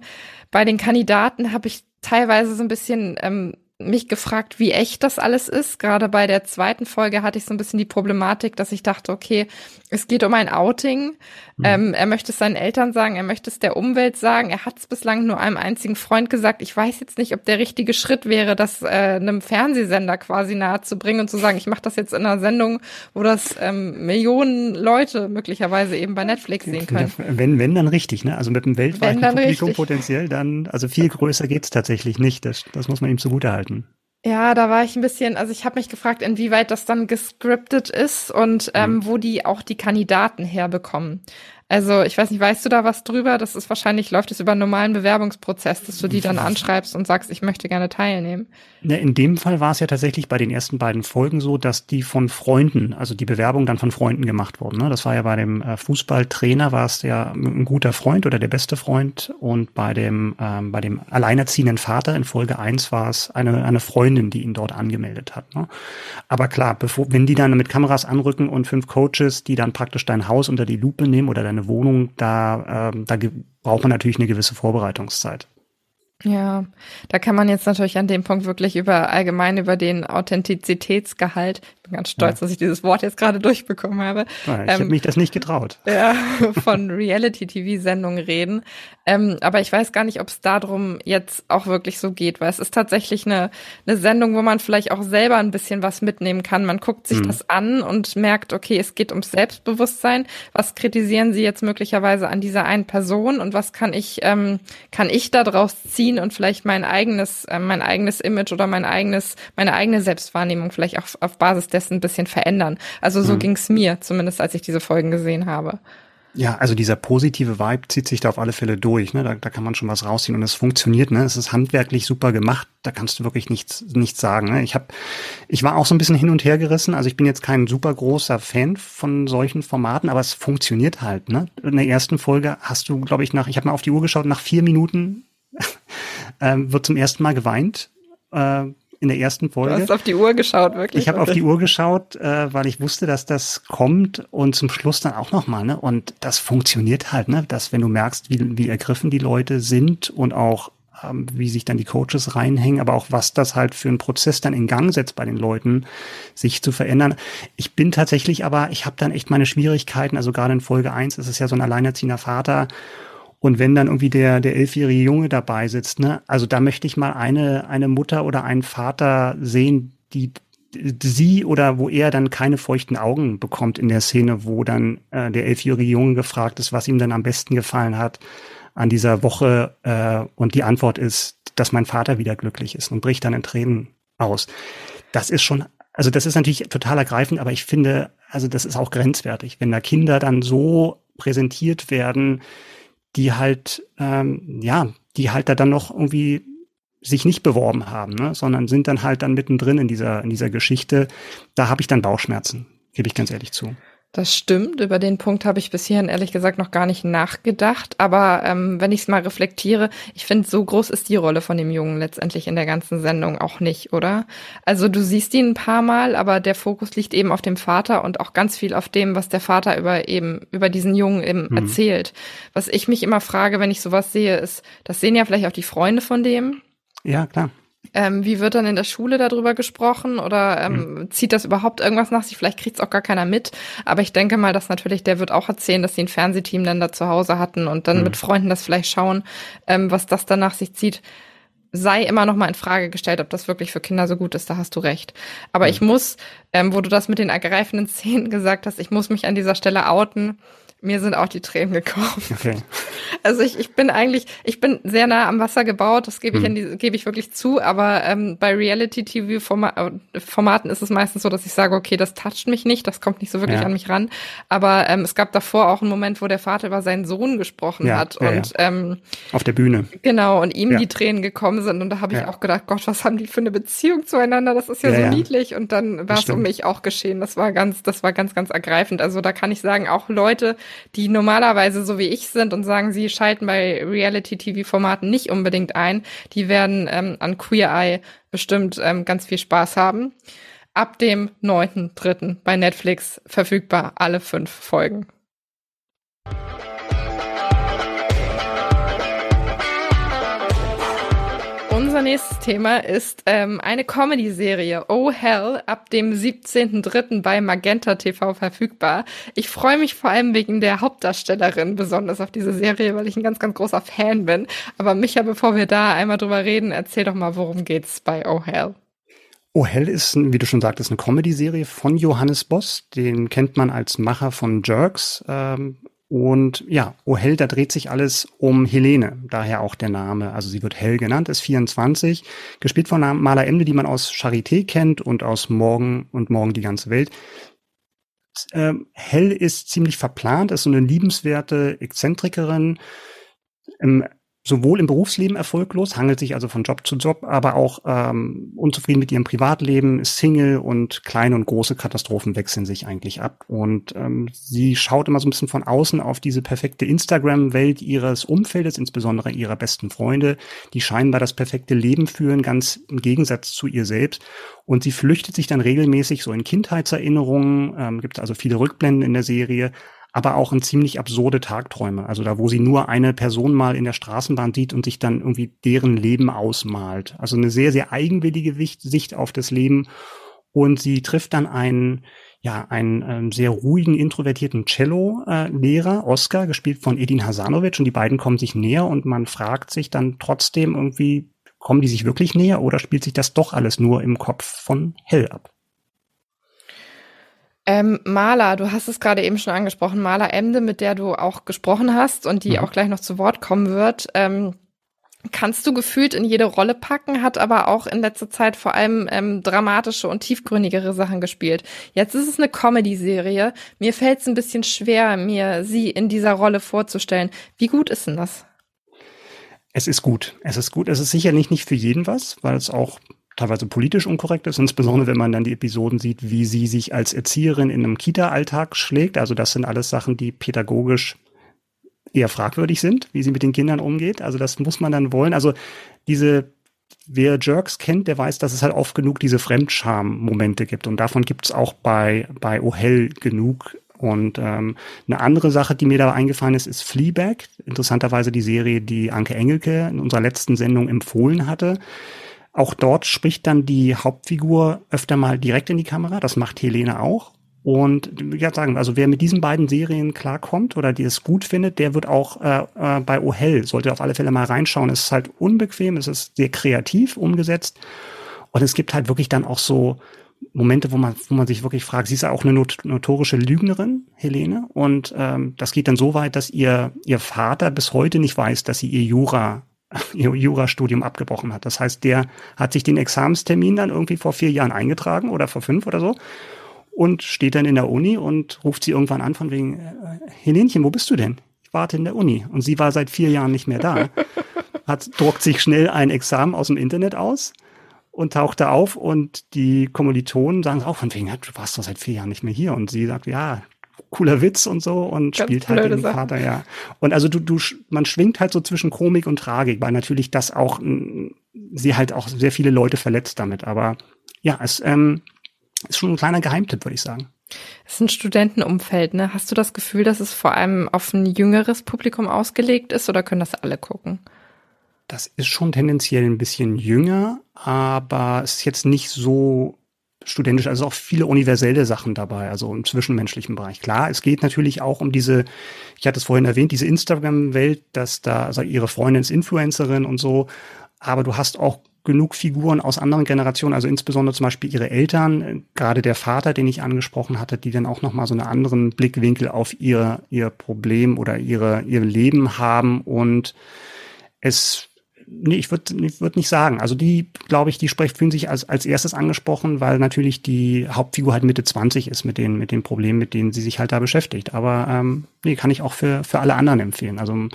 Bei den Kandidaten habe ich teilweise so ein bisschen ähm, mich gefragt, wie echt das alles ist. Gerade bei der zweiten Folge hatte ich so ein bisschen die Problematik, dass ich dachte, okay, es geht um ein Outing. Mhm. Ähm, er möchte es seinen Eltern sagen, er möchte es der Umwelt sagen. Er hat es bislang nur einem einzigen Freund gesagt. Ich weiß jetzt nicht, ob der richtige Schritt wäre, das äh, einem Fernsehsender quasi nahe zu bringen und zu sagen, ich mache das jetzt in einer Sendung, wo das ähm, Millionen Leute möglicherweise eben bei Netflix sehen können. Wenn, wenn dann richtig, ne? Also mit einem weltweiten Publikum richtig. potenziell dann, also viel größer geht's tatsächlich nicht. Das, das muss man ihm zugutehalten halten. Ja, da war ich ein bisschen, also ich habe mich gefragt, inwieweit das dann gescriptet ist und ähm, mhm. wo die auch die Kandidaten herbekommen. Also ich weiß nicht, weißt du da was drüber? Das ist wahrscheinlich, läuft es über einen normalen Bewerbungsprozess, dass du die dann anschreibst und sagst, ich möchte gerne teilnehmen. Ne, in dem Fall war es ja tatsächlich bei den ersten beiden Folgen so, dass die von Freunden, also die Bewerbung dann von Freunden gemacht wurden. Ne? Das war ja bei dem äh, Fußballtrainer war es ja ein guter Freund oder der beste Freund und bei dem, ähm, bei dem alleinerziehenden Vater in Folge eins war es eine, eine Freundin, die ihn dort angemeldet hat. Ne? Aber klar, bevor, wenn die dann mit Kameras anrücken und fünf Coaches, die dann praktisch dein Haus unter die Lupe nehmen oder dein eine Wohnung, da, ähm, da braucht man natürlich eine gewisse Vorbereitungszeit. Ja, da kann man jetzt natürlich an dem Punkt wirklich über allgemein über den Authentizitätsgehalt, bin ganz stolz, ja. dass ich dieses Wort jetzt gerade durchbekommen habe. Ja, ich ähm, habe mich das nicht getraut. Ja, von Reality-TV-Sendungen reden. Ähm, aber ich weiß gar nicht, ob es darum jetzt auch wirklich so geht, weil es ist tatsächlich eine, eine Sendung, wo man vielleicht auch selber ein bisschen was mitnehmen kann. Man guckt sich mhm. das an und merkt, okay, es geht ums Selbstbewusstsein. Was kritisieren Sie jetzt möglicherweise an dieser einen Person und was kann ich, ähm, kann ich daraus ziehen und vielleicht mein eigenes, äh, mein eigenes Image oder mein eigenes, meine eigene Selbstwahrnehmung vielleicht auch auf Basis dessen ein bisschen verändern. Also so mhm. ging es mir, zumindest als ich diese Folgen gesehen habe. Ja, also dieser positive Vibe zieht sich da auf alle Fälle durch. Ne? Da, da kann man schon was rausziehen und es funktioniert. Ne? Es ist handwerklich super gemacht. Da kannst du wirklich nichts, nichts sagen. Ne? Ich habe, ich war auch so ein bisschen hin und her gerissen. Also ich bin jetzt kein super großer Fan von solchen Formaten, aber es funktioniert halt. Ne? In der ersten Folge hast du, glaube ich, nach, ich habe mal auf die Uhr geschaut, nach vier Minuten ähm, wird zum ersten Mal geweint. Äh, in der ersten Folge. Du hast auf die Uhr geschaut, wirklich? Ich habe auf die Uhr geschaut, äh, weil ich wusste, dass das kommt und zum Schluss dann auch nochmal, ne? Und das funktioniert halt, ne? Dass wenn du merkst, wie, wie ergriffen die Leute sind und auch ähm, wie sich dann die Coaches reinhängen, aber auch was das halt für einen Prozess dann in Gang setzt bei den Leuten, sich zu verändern. Ich bin tatsächlich aber, ich habe dann echt meine Schwierigkeiten, also gerade in Folge eins ist es ja so ein alleinerziehender Vater und wenn dann irgendwie der, der elfjährige Junge dabei sitzt, ne, also da möchte ich mal eine, eine Mutter oder einen Vater sehen, die sie oder wo er dann keine feuchten Augen bekommt in der Szene, wo dann äh, der elfjährige Junge gefragt ist, was ihm dann am besten gefallen hat an dieser Woche äh, und die Antwort ist, dass mein Vater wieder glücklich ist und bricht dann in Tränen aus. Das ist schon, also das ist natürlich total ergreifend, aber ich finde, also das ist auch grenzwertig, wenn da Kinder dann so präsentiert werden, die halt, ähm, ja, die halt da dann noch irgendwie sich nicht beworben haben, ne? sondern sind dann halt dann mittendrin in dieser, in dieser Geschichte. Da habe ich dann Bauchschmerzen, gebe ich ganz ehrlich zu. Das stimmt. Über den Punkt habe ich bisher ehrlich gesagt noch gar nicht nachgedacht. Aber ähm, wenn ich es mal reflektiere, ich finde, so groß ist die Rolle von dem Jungen letztendlich in der ganzen Sendung auch nicht, oder? Also du siehst ihn ein paar Mal, aber der Fokus liegt eben auf dem Vater und auch ganz viel auf dem, was der Vater über eben über diesen Jungen eben mhm. erzählt. Was ich mich immer frage, wenn ich sowas sehe, ist, das sehen ja vielleicht auch die Freunde von dem. Ja, klar. Ähm, wie wird dann in der Schule darüber gesprochen oder ähm, mhm. zieht das überhaupt irgendwas nach sich? Vielleicht kriegt es auch gar keiner mit. Aber ich denke mal, dass natürlich, der wird auch erzählen, dass sie ein Fernsehteam dann da zu Hause hatten und dann mhm. mit Freunden das vielleicht schauen, ähm, was das dann nach sich zieht. Sei immer noch mal in Frage gestellt, ob das wirklich für Kinder so gut ist, da hast du recht. Aber mhm. ich muss, ähm, wo du das mit den ergreifenden Szenen gesagt hast, ich muss mich an dieser Stelle outen mir sind auch die Tränen gekommen. Okay. Also ich, ich bin eigentlich, ich bin sehr nah am Wasser gebaut, das gebe ich, hm. gebe ich wirklich zu, aber ähm, bei Reality-TV-Formaten ist es meistens so, dass ich sage, okay, das toucht mich nicht, das kommt nicht so wirklich ja. an mich ran. Aber ähm, es gab davor auch einen Moment, wo der Vater über seinen Sohn gesprochen ja, hat. Ja, und ähm, auf der Bühne. Genau, und ihm die Tränen gekommen sind. Und da habe ich auch gedacht, Gott, was haben die für eine Beziehung zueinander? Das ist ja, so niedlich. Und dann war es um mich auch geschehen. Das war ganz, das war ganz, ganz ergreifend. Also da kann ich sagen, auch Leute, die normalerweise so wie ich sind und sagen, sie schalten bei Reality-TV-Formaten nicht unbedingt ein, die werden ähm, an Queer Eye bestimmt ähm, ganz viel Spaß haben. Ab dem 9.3. bei Netflix verfügbar alle fünf Folgen. Unser nächstes Thema ist ähm, eine Comedy-Serie, Oh Hell, ab dem 17.03. bei Magenta TV verfügbar. Ich freue mich vor allem wegen der Hauptdarstellerin besonders auf diese Serie, weil ich ein ganz, ganz großer Fan bin. Aber Micha, bevor wir da einmal drüber reden, erzähl doch mal, worum geht's bei Oh Hell. Oh Hell ist, wie du schon sagtest, eine Comedy-Serie von Johannes Boss. Den kennt man als Macher von Jerks. Ähm, und ja, Oh Hell, da dreht sich alles um Helene, daher auch der Name. Also sie wird Hell genannt, ist 24, gespielt von Maler Ende, die man aus Charité kennt und aus Morgen und Morgen die ganze Welt. Ähm, Hell ist ziemlich verplant, ist so eine liebenswerte Exzentrikerin. Sowohl im Berufsleben erfolglos, hangelt sich also von Job zu Job, aber auch ähm, unzufrieden mit ihrem Privatleben, ist Single und kleine und große Katastrophen wechseln sich eigentlich ab. Und ähm, sie schaut immer so ein bisschen von außen auf diese perfekte Instagram-Welt ihres Umfeldes, insbesondere ihrer besten Freunde, die scheinbar das perfekte Leben führen, ganz im Gegensatz zu ihr selbst. Und sie flüchtet sich dann regelmäßig so in Kindheitserinnerungen, ähm, gibt also viele Rückblenden in der Serie, aber auch in ziemlich absurde Tagträume. Also da, wo sie nur eine Person mal in der Straßenbahn sieht und sich dann irgendwie deren Leben ausmalt. Also eine sehr, sehr eigenwillige Sicht auf das Leben. Und sie trifft dann einen, ja, einen ähm, sehr ruhigen, introvertierten Cello-Lehrer, äh, Oscar, gespielt von Edin Hasanovic. Und die beiden kommen sich näher und man fragt sich dann trotzdem irgendwie, kommen die sich wirklich näher oder spielt sich das doch alles nur im Kopf von Hell ab? Ähm, Maler, du hast es gerade eben schon angesprochen, Maler Emde, mit der du auch gesprochen hast und die mhm. auch gleich noch zu Wort kommen wird. Ähm, kannst du gefühlt in jede Rolle packen, hat aber auch in letzter Zeit vor allem ähm, dramatische und tiefgründigere Sachen gespielt. Jetzt ist es eine Comedy-Serie. Mir fällt es ein bisschen schwer, mir sie in dieser Rolle vorzustellen. Wie gut ist denn das? Es ist gut. Es ist gut. Es ist sicherlich nicht für jeden was, weil es auch teilweise politisch unkorrekt ist, insbesondere wenn man dann die Episoden sieht, wie sie sich als Erzieherin in einem Kita-Alltag schlägt. Also das sind alles Sachen, die pädagogisch eher fragwürdig sind, wie sie mit den Kindern umgeht. Also das muss man dann wollen. Also diese, wer Jerks kennt, der weiß, dass es halt oft genug diese Fremdscham-Momente gibt. Und davon gibt es auch bei, bei Ohel genug. Und ähm, eine andere Sache, die mir da eingefallen ist, ist Fleabag. Interessanterweise die Serie, die Anke Engelke in unserer letzten Sendung empfohlen hatte. Auch dort spricht dann die Hauptfigur öfter mal direkt in die Kamera. Das macht Helene auch. Und wie gesagt, sagen, also wer mit diesen beiden Serien klarkommt oder die es gut findet, der wird auch äh, äh, bei Ohel, sollte auf alle Fälle mal reinschauen. Es ist halt unbequem, es ist sehr kreativ umgesetzt. Und es gibt halt wirklich dann auch so Momente, wo man, wo man sich wirklich fragt, sie ist ja auch eine not notorische Lügnerin, Helene. Und ähm, das geht dann so weit, dass ihr, ihr Vater bis heute nicht weiß, dass sie ihr Jura Jurastudium abgebrochen hat. Das heißt, der hat sich den Examenstermin dann irgendwie vor vier Jahren eingetragen oder vor fünf oder so. und steht dann in der Uni und ruft sie irgendwann an von wegen, äh, Helenchen, wo bist du denn? Ich warte in der Uni. Und sie war seit vier Jahren nicht mehr da. Hat, druckt sich schnell ein Examen aus dem Internet aus und taucht da auf und die Kommilitonen sagen auch von wegen, du warst doch seit vier Jahren nicht mehr hier. Und sie sagt, ja, cooler Witz und so und Ganz spielt halt den Sache. Vater, ja. Und also du, du, man schwingt halt so zwischen Komik und Tragik, weil natürlich das auch, sie halt auch sehr viele Leute verletzt damit. Aber ja, es ähm, ist schon ein kleiner Geheimtipp, würde ich sagen. Es ist ein Studentenumfeld, ne? Hast du das Gefühl, dass es vor allem auf ein jüngeres Publikum ausgelegt ist oder können das alle gucken? Das ist schon tendenziell ein bisschen jünger, aber es ist jetzt nicht so studentisch, also auch viele universelle Sachen dabei, also im zwischenmenschlichen Bereich. Klar, es geht natürlich auch um diese, ich hatte es vorhin erwähnt, diese Instagram-Welt, dass da, also ihre Freundin ist Influencerin und so, aber du hast auch genug Figuren aus anderen Generationen, also insbesondere zum Beispiel ihre Eltern, gerade der Vater, den ich angesprochen hatte, die dann auch nochmal so einen anderen Blickwinkel auf ihr, ihr Problem oder ihre, ihr Leben haben und es nee, ich würde ich würd nicht sagen. Also die, glaube ich, die sprech, fühlen sich als, als erstes angesprochen, weil natürlich die Hauptfigur halt Mitte 20 ist mit den, mit den Problemen, mit denen sie sich halt da beschäftigt. Aber ähm, nee, kann ich auch für, für alle anderen empfehlen. Also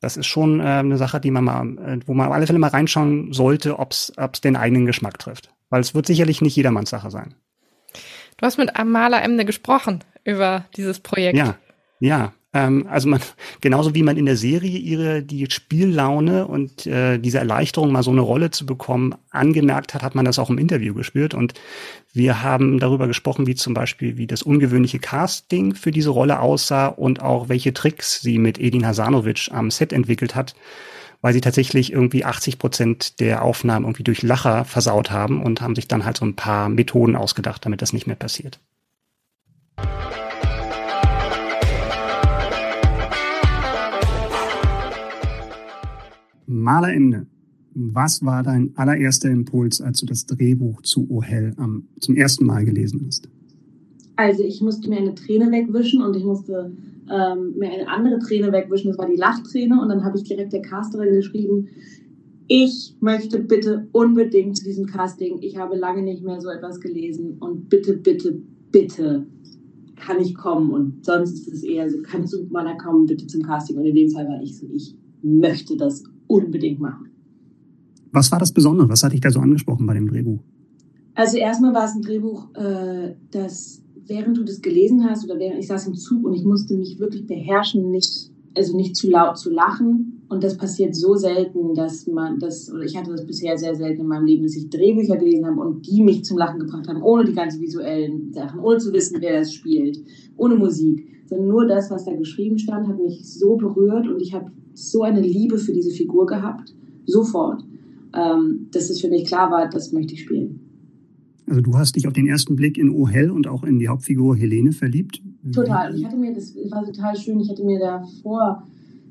das ist schon äh, eine Sache, die man mal, äh, wo man auf alle Fälle mal reinschauen sollte, ob es den eigenen Geschmack trifft. Weil es wird sicherlich nicht jedermanns Sache sein. Du hast mit Amala Emne gesprochen über dieses Projekt. Ja, ja. Ähm, also man, genauso wie man in der Serie ihre die Spiellaune und äh, diese Erleichterung, mal so eine Rolle zu bekommen, angemerkt hat, hat man das auch im Interview gespürt. Und wir haben darüber gesprochen, wie zum Beispiel, wie das ungewöhnliche Casting für diese Rolle aussah und auch welche Tricks sie mit Edin Hasanovic am Set entwickelt hat weil sie tatsächlich irgendwie 80 Prozent der Aufnahmen irgendwie durch Lacher versaut haben und haben sich dann halt so ein paar Methoden ausgedacht, damit das nicht mehr passiert. Malerende. Was war dein allererster Impuls, als du das Drehbuch zu Oh Hell am, zum ersten Mal gelesen hast? Also ich musste mir eine Träne wegwischen und ich musste ähm, mir eine andere Träne wegwischen. Das war die Lachträne und dann habe ich direkt der Casterin geschrieben, ich möchte bitte unbedingt zu diesem Casting. Ich habe lange nicht mehr so etwas gelesen und bitte, bitte, bitte kann ich kommen. Und sonst ist es eher so, kannst du mal da kommen, bitte zum Casting. Und in dem Fall war ich so, ich möchte das unbedingt machen. Was war das Besondere? Was hatte ich da so angesprochen bei dem Drehbuch? Also erstmal war es ein Drehbuch, äh, das während du das gelesen hast oder während ich saß im Zug und ich musste mich wirklich beherrschen, nicht also nicht zu laut zu lachen. Und das passiert so selten, dass man das, oder ich hatte das bisher sehr selten in meinem Leben, dass ich Drehbücher gelesen habe und die mich zum Lachen gebracht haben, ohne die ganzen visuellen Sachen, ohne zu wissen, wer das spielt, ohne Musik, sondern nur das, was da geschrieben stand, hat mich so berührt und ich habe so eine Liebe für diese Figur gehabt, sofort, ähm, dass es für mich klar war, das möchte ich spielen. Also du hast dich auf den ersten Blick in O Hell und auch in die Hauptfigur Helene verliebt? Total. Ich hatte mir, das war total schön, ich hatte mir davor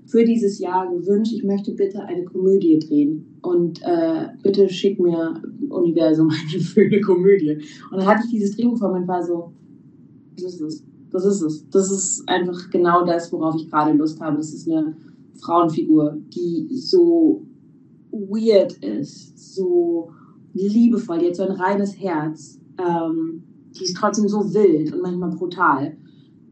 für dieses Jahr gewünscht, ich möchte bitte eine Komödie drehen. Und äh, bitte schick mir Universum eine schöne Komödie. Und dann hatte ich dieses Drehbuch vor mir und war so, das ist es. Das ist es. Das ist einfach genau das, worauf ich gerade Lust habe. Das ist eine Frauenfigur, die so weird ist, so liebevoll, die hat so ein reines Herz. Ähm, die ist trotzdem so wild und manchmal brutal.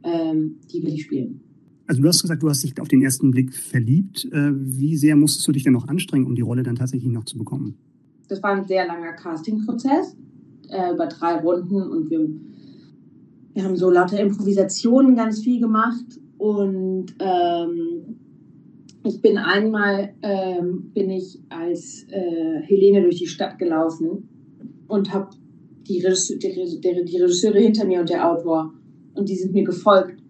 Ähm, die will ich spielen. Also du hast gesagt, du hast dich auf den ersten Blick verliebt. Äh, wie sehr musstest du dich denn noch anstrengen, um die Rolle dann tatsächlich noch zu bekommen? Das war ein sehr langer Castingprozess äh, über drei Runden und wir, wir haben so lauter Improvisationen ganz viel gemacht und ähm, ich bin einmal ähm, bin ich als äh, Helene durch die Stadt gelaufen und habe die, Regisseur, die, die, Regisseure hinter mir und der Autor und die sind mir gefolgt.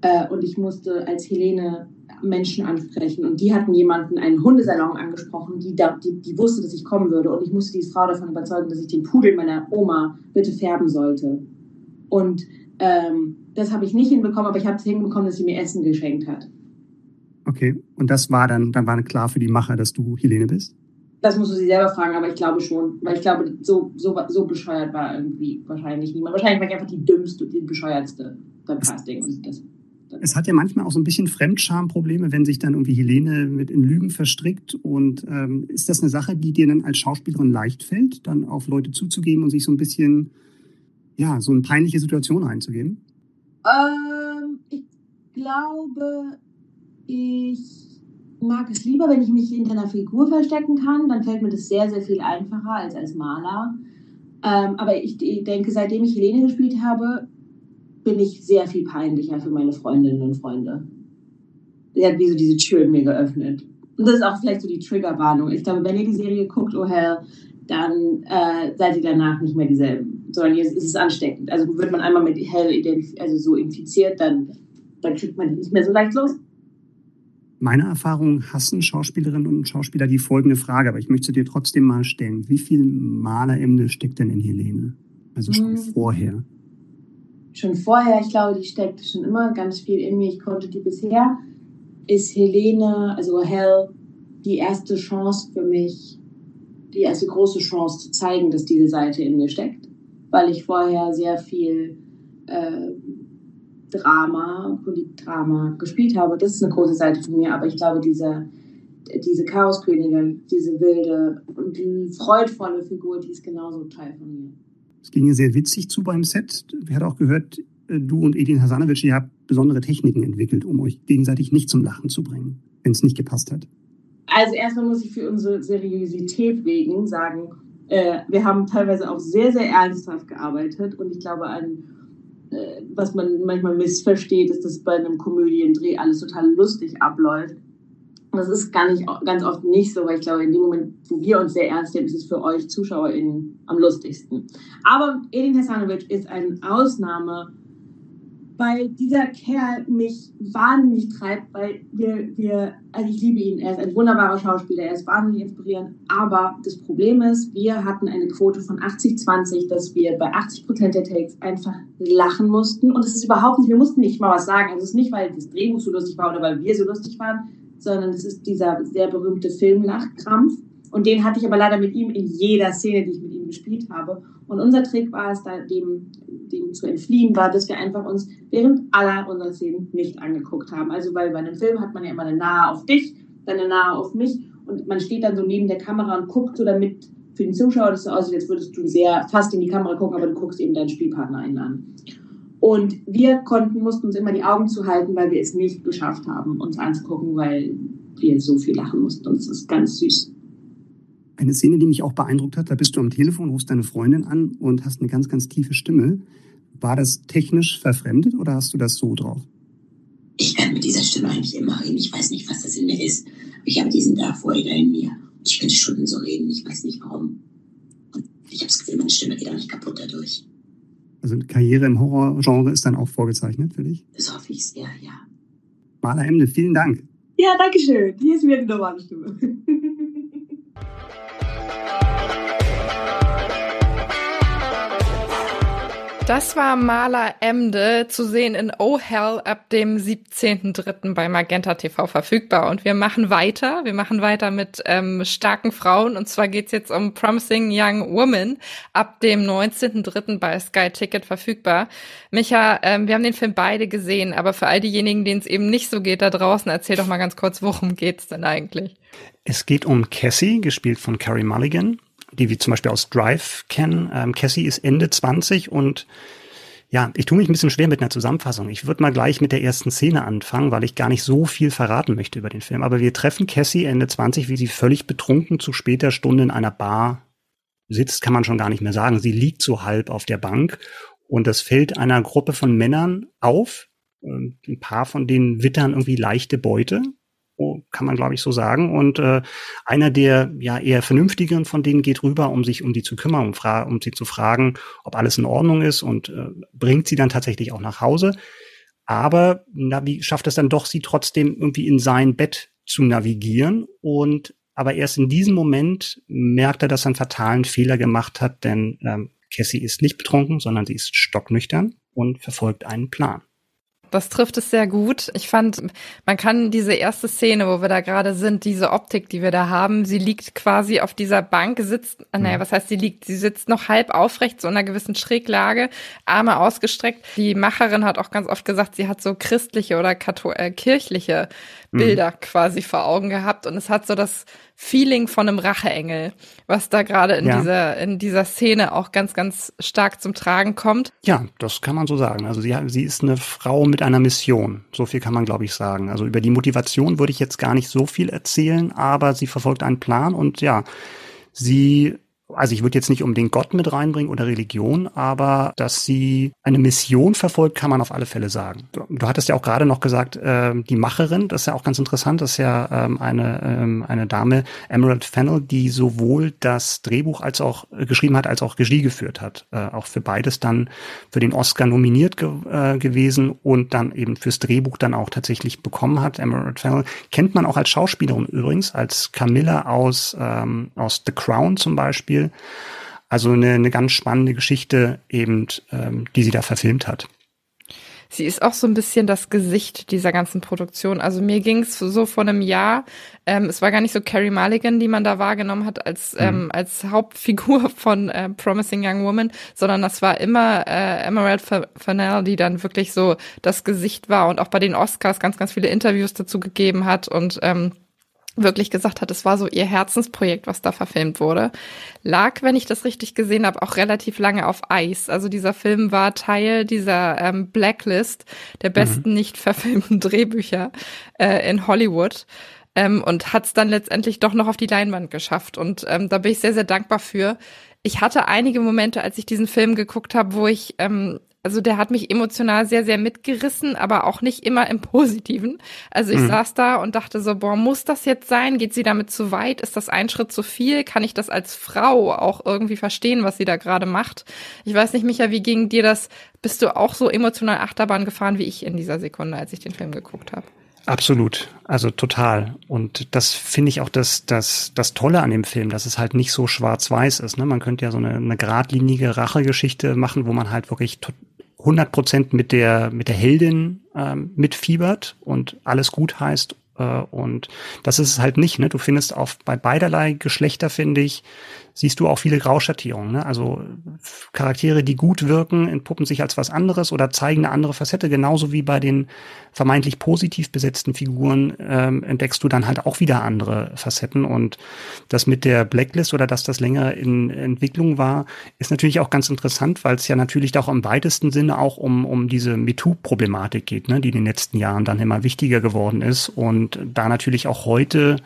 Äh, und ich musste als Helene Menschen ansprechen. Und die hatten jemanden, einen Hundesalon angesprochen, die, da, die, die wusste, dass ich kommen würde. Und ich musste diese Frau davon überzeugen, dass ich den Pudel meiner Oma bitte färben sollte. Und ähm, das habe ich nicht hinbekommen, aber ich habe es hinbekommen, dass sie mir Essen geschenkt hat. Okay, und das war dann, dann war klar für die Macher, dass du Helene bist? Das musst du sie selber fragen, aber ich glaube schon. Weil ich glaube, so, so, so bescheuert war irgendwie wahrscheinlich niemand. Wahrscheinlich war ich einfach die dümmste, die bescheuertste beim Casting. Und das, es hat ja manchmal auch so ein bisschen Fremdschamprobleme, wenn sich dann irgendwie Helene mit in Lügen verstrickt. Und ähm, ist das eine Sache, die dir dann als Schauspielerin leicht fällt, dann auf Leute zuzugeben und sich so ein bisschen ja, so eine peinliche Situation einzugehen? Ähm, ich glaube, ich mag es lieber, wenn ich mich hinter einer Figur verstecken kann. Dann fällt mir das sehr, sehr viel einfacher als als Maler. Ähm, aber ich, ich denke, seitdem ich Helene gespielt habe, bin ich sehr viel peinlicher für meine Freundinnen und Freunde. Sie hat wie so diese Türen mir geöffnet. Und das ist auch vielleicht so die Triggerwarnung. Ich glaube, wenn ihr die Serie guckt, oh hell, dann äh, seid ihr danach nicht mehr dieselben, sondern es ist ansteckend. Also wird man einmal mit hell also so infiziert, dann, dann kriegt man nicht mehr so leicht los. Meiner Erfahrung hassen Schauspielerinnen und Schauspieler die folgende Frage, aber ich möchte sie dir trotzdem mal stellen. Wie viel Malerimne steckt denn in Helene? Also schon hm. vorher. Schon vorher, ich glaube, die steckt schon immer ganz viel in mir. Ich konnte die bisher ist Helene, also Hell, die erste Chance für mich, die erste große Chance zu zeigen, dass diese Seite in mir steckt, weil ich vorher sehr viel äh, Drama, Politdrama gespielt habe. Das ist eine große Seite von mir, aber ich glaube, diese, diese Chaoskönigin, diese wilde und die freudvolle Figur, die ist genauso Teil von mir. Es ging ja sehr witzig zu beim Set. Wir haben auch gehört, äh, du und Edin Hasanovic, ihr habt besondere Techniken entwickelt, um euch gegenseitig nicht zum Lachen zu bringen, wenn es nicht gepasst hat. Also erstmal muss ich für unsere Seriosität wegen sagen, äh, wir haben teilweise auch sehr, sehr ernsthaft gearbeitet und ich glaube, ein, äh, was man manchmal missversteht, ist, dass bei einem Komödiendreh alles total lustig abläuft. Das ist gar nicht, ganz oft nicht so, weil ich glaube, in dem Moment, wo wir uns sehr ernst nehmen, ist es für euch ZuschauerInnen am lustigsten. Aber Edin Hasanovic ist eine Ausnahme weil dieser Kerl mich wahnsinnig treibt, weil wir, wir, also ich liebe ihn, er ist ein wunderbarer Schauspieler, er ist wahnsinnig inspirierend, aber das Problem ist, wir hatten eine Quote von 80-20, dass wir bei 80 Prozent der Takes einfach lachen mussten. Und es ist überhaupt nicht, wir mussten nicht mal was sagen, also es ist nicht, weil das Drehbuch so lustig war oder weil wir so lustig waren, sondern es ist dieser sehr berühmte Filmlachkrampf. Und den hatte ich aber leider mit ihm in jeder Szene, die ich mit ihm gespielt habe und unser Trick war es, da dem dem zu entfliehen war, dass wir einfach uns während aller unserer Szenen nicht angeguckt haben. Also weil bei einem Film hat man ja immer eine Nahe auf dich, dann eine Nahe auf mich und man steht dann so neben der Kamera und guckt so damit für den Zuschauer das so aussieht, als würdest du sehr fast in die Kamera gucken, aber du guckst eben deinen Spielpartner einen an. Und wir konnten, mussten uns immer die Augen zuhalten, weil wir es nicht geschafft haben, uns anzugucken, weil wir so viel lachen mussten. Und es ist ganz süß. Eine Szene, die mich auch beeindruckt hat, da bist du am Telefon, rufst deine Freundin an und hast eine ganz, ganz tiefe Stimme. War das technisch verfremdet oder hast du das so drauf? Ich kann mit dieser Stimme eigentlich immer reden. Ich weiß nicht, was das in mir ist. ich habe diesen Darth Vader in mir. Und ich könnte Stunden so reden. Ich weiß nicht warum. Und ich habe das Gefühl, meine Stimme geht auch nicht kaputt dadurch. Also eine Karriere im Horrorgenre ist dann auch vorgezeichnet für dich? Das hoffe ich sehr, ja. Maler Emde, vielen Dank. Ja, danke schön. Hier ist wieder die normale Stimme. Thank you. Das war Maler Emde zu sehen in Oh Hell ab dem 17.03. bei Magenta TV verfügbar. Und wir machen weiter. Wir machen weiter mit ähm, starken Frauen. Und zwar geht's jetzt um Promising Young Woman ab dem 19.03. bei Sky Ticket verfügbar. Micha, ähm, wir haben den Film beide gesehen, aber für all diejenigen, denen es eben nicht so geht da draußen, erzähl doch mal ganz kurz, worum geht's denn eigentlich? Es geht um Cassie, gespielt von Carrie Mulligan die wir zum Beispiel aus Drive kennen. Ähm, Cassie ist Ende 20 und ja, ich tue mich ein bisschen schwer mit einer Zusammenfassung. Ich würde mal gleich mit der ersten Szene anfangen, weil ich gar nicht so viel verraten möchte über den Film. Aber wir treffen Cassie Ende 20, wie sie völlig betrunken zu später Stunde in einer Bar sitzt, kann man schon gar nicht mehr sagen. Sie liegt so halb auf der Bank und das fällt einer Gruppe von Männern auf. Ein paar von denen wittern irgendwie leichte Beute kann man glaube ich so sagen. Und äh, einer der ja eher vernünftigen von denen geht rüber, um sich um die zu kümmern, um, fra um sie zu fragen, ob alles in Ordnung ist und äh, bringt sie dann tatsächlich auch nach Hause. Aber Navi schafft es dann doch, sie trotzdem irgendwie in sein Bett zu navigieren und aber erst in diesem Moment merkt er, dass er einen fatalen Fehler gemacht hat, denn ähm, Cassie ist nicht betrunken, sondern sie ist stocknüchtern und verfolgt einen Plan. Das trifft es sehr gut. Ich fand, man kann diese erste Szene, wo wir da gerade sind, diese Optik, die wir da haben, sie liegt quasi auf dieser Bank, sitzt, äh, naja, mhm. was heißt sie liegt? Sie sitzt noch halb aufrecht, so in einer gewissen Schräglage, Arme ausgestreckt. Die Macherin hat auch ganz oft gesagt, sie hat so christliche oder Kathol äh, kirchliche Bilder mhm. quasi vor Augen gehabt und es hat so das Feeling von einem Racheengel, was da gerade in ja. dieser in dieser Szene auch ganz ganz stark zum Tragen kommt. Ja, das kann man so sagen. Also sie sie ist eine Frau mit einer Mission. So viel kann man glaube ich sagen. Also über die Motivation würde ich jetzt gar nicht so viel erzählen, aber sie verfolgt einen Plan und ja, sie also ich würde jetzt nicht unbedingt Gott mit reinbringen oder Religion, aber dass sie eine Mission verfolgt, kann man auf alle Fälle sagen. Du, du hattest ja auch gerade noch gesagt, äh, die Macherin, das ist ja auch ganz interessant, das ist ja ähm, eine, ähm, eine Dame, Emerald Fennel, die sowohl das Drehbuch als auch äh, geschrieben hat, als auch Regie geführt hat. Äh, auch für beides dann für den Oscar nominiert ge äh, gewesen und dann eben fürs Drehbuch dann auch tatsächlich bekommen hat. Emerald Fennel kennt man auch als Schauspielerin übrigens, als Camilla aus, ähm, aus The Crown zum Beispiel Beispiel. Also eine, eine ganz spannende Geschichte eben, ähm, die sie da verfilmt hat. Sie ist auch so ein bisschen das Gesicht dieser ganzen Produktion. Also mir ging es so vor einem Jahr, ähm, es war gar nicht so Carrie Mulligan, die man da wahrgenommen hat als, mhm. ähm, als Hauptfigur von äh, Promising Young Woman, sondern das war immer äh, Emerald Fennell, die dann wirklich so das Gesicht war und auch bei den Oscars ganz, ganz viele Interviews dazu gegeben hat und ähm, wirklich gesagt hat, es war so ihr Herzensprojekt, was da verfilmt wurde, lag, wenn ich das richtig gesehen habe, auch relativ lange auf Eis. Also dieser Film war Teil dieser ähm, Blacklist der besten mhm. nicht verfilmten Drehbücher äh, in Hollywood. Ähm, und hat es dann letztendlich doch noch auf die Leinwand geschafft. Und ähm, da bin ich sehr, sehr dankbar für. Ich hatte einige Momente, als ich diesen Film geguckt habe, wo ich ähm, also der hat mich emotional sehr, sehr mitgerissen, aber auch nicht immer im Positiven. Also ich mhm. saß da und dachte so, boah, muss das jetzt sein? Geht sie damit zu weit? Ist das ein Schritt zu viel? Kann ich das als Frau auch irgendwie verstehen, was sie da gerade macht? Ich weiß nicht, Micha, wie ging dir das? Bist du auch so emotional Achterbahn gefahren wie ich in dieser Sekunde, als ich den Film geguckt habe? Absolut, also total. Und das finde ich auch das, das, das Tolle an dem Film, dass es halt nicht so schwarz-weiß ist. Ne? Man könnte ja so eine, eine geradlinige Rachegeschichte machen, wo man halt wirklich 100 Prozent mit der, mit der Heldin ähm, mitfiebert und alles gut heißt. Äh, und das ist es halt nicht. Ne? Du findest auch bei beiderlei Geschlechter, finde ich, siehst du auch viele Grauschattierungen. Ne? Also Charaktere, die gut wirken, entpuppen sich als was anderes oder zeigen eine andere Facette. Genauso wie bei den vermeintlich positiv besetzten Figuren ähm, entdeckst du dann halt auch wieder andere Facetten. Und das mit der Blacklist oder dass das länger in Entwicklung war, ist natürlich auch ganz interessant, weil es ja natürlich auch im weitesten Sinne auch um, um diese MeToo-Problematik geht, ne? die in den letzten Jahren dann immer wichtiger geworden ist und da natürlich auch heute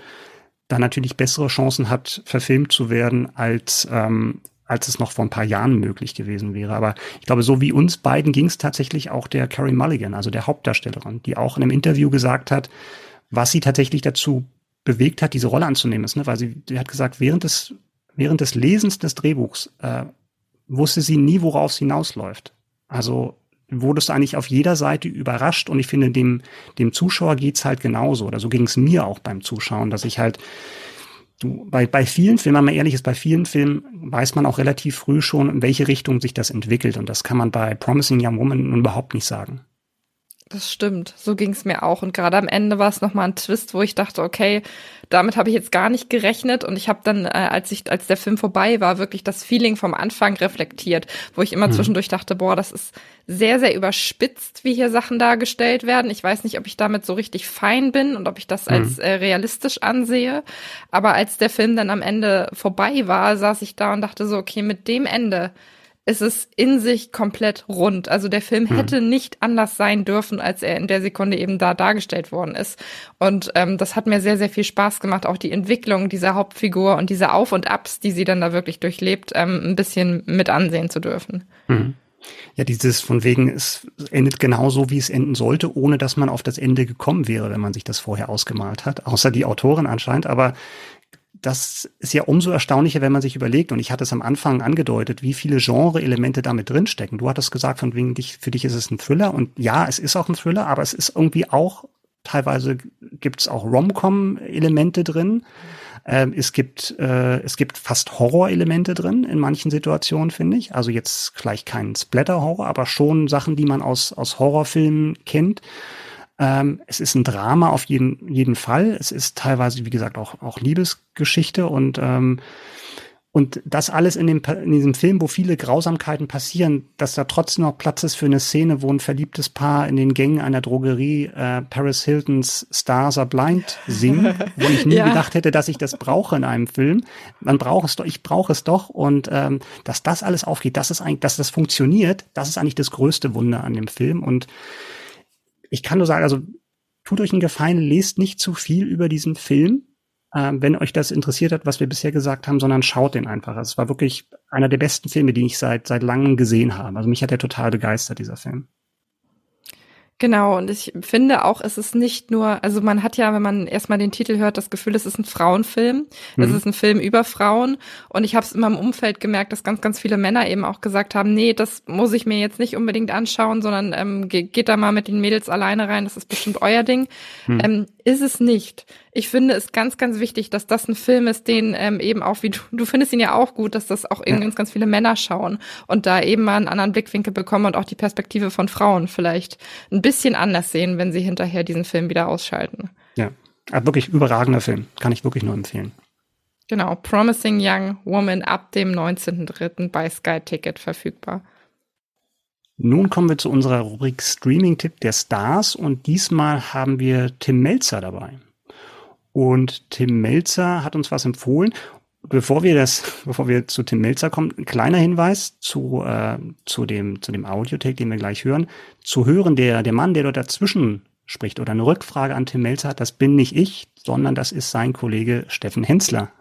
da natürlich bessere Chancen hat, verfilmt zu werden, als, ähm, als es noch vor ein paar Jahren möglich gewesen wäre. Aber ich glaube, so wie uns beiden ging es tatsächlich auch der Carrie Mulligan, also der Hauptdarstellerin, die auch in einem Interview gesagt hat, was sie tatsächlich dazu bewegt hat, diese Rolle anzunehmen ist, ne? weil sie, sie hat gesagt, während des, während des Lesens des Drehbuchs äh, wusste sie nie, worauf es hinausläuft. Also wurdest du eigentlich auf jeder Seite überrascht und ich finde, dem, dem Zuschauer geht's halt genauso. Oder so ging's mir auch beim Zuschauen, dass ich halt, du, bei, bei vielen Filmen, wenn man ehrlich ist, bei vielen Filmen weiß man auch relativ früh schon, in welche Richtung sich das entwickelt. Und das kann man bei Promising Young Woman nun überhaupt nicht sagen. Das stimmt, so ging's mir auch. Und gerade am Ende war es nochmal ein Twist, wo ich dachte, okay, damit habe ich jetzt gar nicht gerechnet. Und ich habe dann, äh, als ich, als der Film vorbei war, wirklich das Feeling vom Anfang reflektiert, wo ich immer mhm. zwischendurch dachte, boah, das ist sehr, sehr überspitzt, wie hier Sachen dargestellt werden. Ich weiß nicht, ob ich damit so richtig fein bin und ob ich das mhm. als äh, realistisch ansehe. Aber als der Film dann am Ende vorbei war, saß ich da und dachte so, okay, mit dem Ende ist es in sich komplett rund. Also der Film mhm. hätte nicht anders sein dürfen, als er in der Sekunde eben da dargestellt worden ist. Und ähm, das hat mir sehr, sehr viel Spaß gemacht, auch die Entwicklung dieser Hauptfigur und diese Auf und Abs, die sie dann da wirklich durchlebt, ähm, ein bisschen mit ansehen zu dürfen. Mhm. Ja, dieses von wegen, es endet genauso, wie es enden sollte, ohne dass man auf das Ende gekommen wäre, wenn man sich das vorher ausgemalt hat. Außer die Autorin anscheinend. Aber das ist ja umso erstaunlicher, wenn man sich überlegt, und ich hatte es am Anfang angedeutet, wie viele Genre-Elemente damit drinstecken. Du hattest gesagt, von wegen dich, für dich ist es ein Thriller, und ja, es ist auch ein Thriller, aber es ist irgendwie auch, teilweise gibt es auch Rom-Com-Elemente drin. Ähm, es gibt äh, es gibt fast Horror-Elemente drin in manchen Situationen, finde ich. Also jetzt vielleicht kein Splatter-Horror, aber schon Sachen, die man aus aus Horrorfilmen kennt. Ähm, es ist ein Drama auf jeden, jeden Fall. Es ist teilweise, wie gesagt, auch, auch Liebesgeschichte und ähm, Und das alles in, dem, in diesem Film, wo viele Grausamkeiten passieren, dass da trotzdem noch Platz ist für eine Szene, wo ein verliebtes Paar in den Gängen einer Drogerie äh, Paris Hiltons Stars Are Blind singt, wo ich nie ja. gedacht hätte, dass ich das brauche in einem Film. Man braucht es doch, ich brauche es doch. Und ähm, dass das alles aufgeht, dass es eigentlich, dass das funktioniert, das ist eigentlich das größte Wunder an dem Film. Und ich kann nur sagen, also tut euch einen Gefallen, lest nicht zu viel über diesen Film äh, wenn euch das interessiert hat, was wir bisher gesagt haben, sondern schaut den einfach. Es war wirklich einer der besten Filme, die ich seit, seit langem gesehen habe. Also mich hat er total begeistert, dieser Film. Genau, und ich finde auch, es ist nicht nur, also man hat ja, wenn man erstmal den Titel hört, das Gefühl, es ist ein Frauenfilm. Mhm. Es ist ein Film über Frauen. Und ich habe es in meinem Umfeld gemerkt, dass ganz, ganz viele Männer eben auch gesagt haben, nee, das muss ich mir jetzt nicht unbedingt anschauen, sondern ähm, geht, da mal mit den Mädels alleine rein, das ist bestimmt euer Ding. Mhm. Ähm, ist es nicht. Ich finde es ganz, ganz wichtig, dass das ein Film ist, den ähm, eben auch, wie du, du findest ihn ja auch gut, dass das auch eben ja. ganz, ganz viele Männer schauen und da eben mal einen anderen Blickwinkel bekommen und auch die Perspektive von Frauen vielleicht ein bisschen anders sehen, wenn sie hinterher diesen Film wieder ausschalten. Ja, aber wirklich überragender Film. Kann ich wirklich nur empfehlen. Genau, Promising Young Woman ab dem 19.03. bei Sky Ticket verfügbar. Nun kommen wir zu unserer Rubrik Streaming-Tipp der Stars und diesmal haben wir Tim Melzer dabei. Und Tim Melzer hat uns was empfohlen. Bevor wir das, bevor wir zu Tim Melzer kommen, ein kleiner Hinweis zu, äh, zu dem, zu dem Audiotake, den wir gleich hören. Zu hören, der, der Mann, der dort dazwischen spricht oder eine Rückfrage an Tim Melzer hat, das bin nicht ich, sondern das ist sein Kollege Steffen Hensler.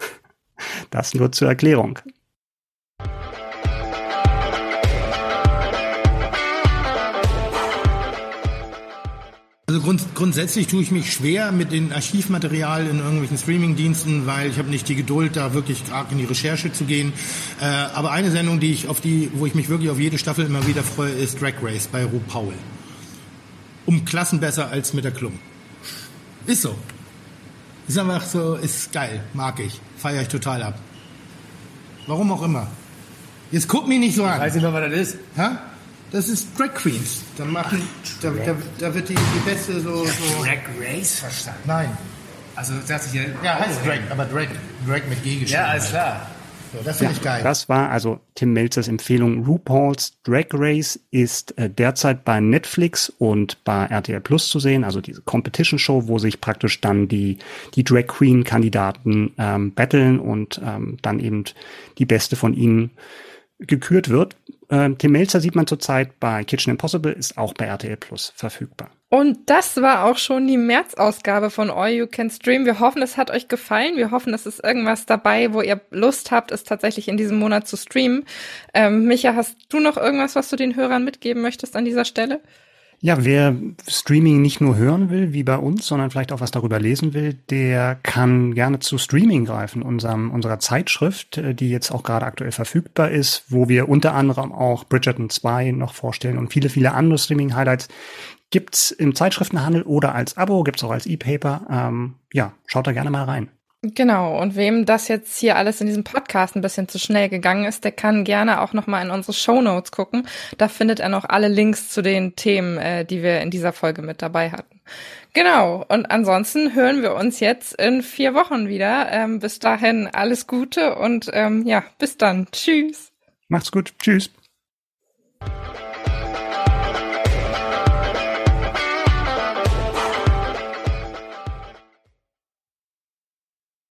Das nur zur Erklärung. Also grund, grundsätzlich tue ich mich schwer mit dem Archivmaterial in irgendwelchen Streamingdiensten, weil ich habe nicht die Geduld, da wirklich arg in die Recherche zu gehen. Äh, aber eine Sendung, die ich auf die, wo ich mich wirklich auf jede Staffel immer wieder freue, ist Drag Race bei Ru Paul. Um Klassen besser als mit der Klum. Ist so. Ist einfach so, ist geil, mag ich, feiere ich total ab. Warum auch immer. Jetzt guck mich nicht so an. Ich weiß nicht mehr, was das ist. Ha? Das ist Drag Queens. Da machen, Ach, da, da, da, wird die, die beste so, so. Drag Race verstanden? Nein. Also sagt sich ja. Ja, heißt Drag, aber Drag, Drag mit G geschrieben. Ja, alles klar. So, das finde ja, ich geil. Das war also Tim Melzers Empfehlung. RuPaul's Drag Race ist äh, derzeit bei Netflix und bei RTL Plus zu sehen, also diese Competition Show, wo sich praktisch dann die, die Drag Queen Kandidaten ähm, battlen und ähm, dann eben die beste von ihnen gekürt wird. Ähm, Tim Melzer sieht man zurzeit bei Kitchen Impossible, ist auch bei RTL Plus verfügbar. Und das war auch schon die März-Ausgabe von All You Can Stream. Wir hoffen, es hat euch gefallen. Wir hoffen, es ist irgendwas dabei, wo ihr Lust habt, es tatsächlich in diesem Monat zu streamen. Ähm, Micha, hast du noch irgendwas, was du den Hörern mitgeben möchtest an dieser Stelle? Ja, wer Streaming nicht nur hören will, wie bei uns, sondern vielleicht auch was darüber lesen will, der kann gerne zu Streaming greifen, unserem, unserer Zeitschrift, äh, die jetzt auch gerade aktuell verfügbar ist, wo wir unter anderem auch Bridgerton 2 noch vorstellen und viele, viele andere Streaming-Highlights gibt's im Zeitschriftenhandel oder als Abo, gibt's auch als E-Paper. Ähm, ja, schaut da gerne mal rein. Genau, und wem das jetzt hier alles in diesem Podcast ein bisschen zu schnell gegangen ist, der kann gerne auch nochmal in unsere Show Notes gucken. Da findet er noch alle Links zu den Themen, äh, die wir in dieser Folge mit dabei hatten. Genau, und ansonsten hören wir uns jetzt in vier Wochen wieder. Ähm, bis dahin alles Gute und ähm, ja, bis dann. Tschüss. Macht's gut. Tschüss.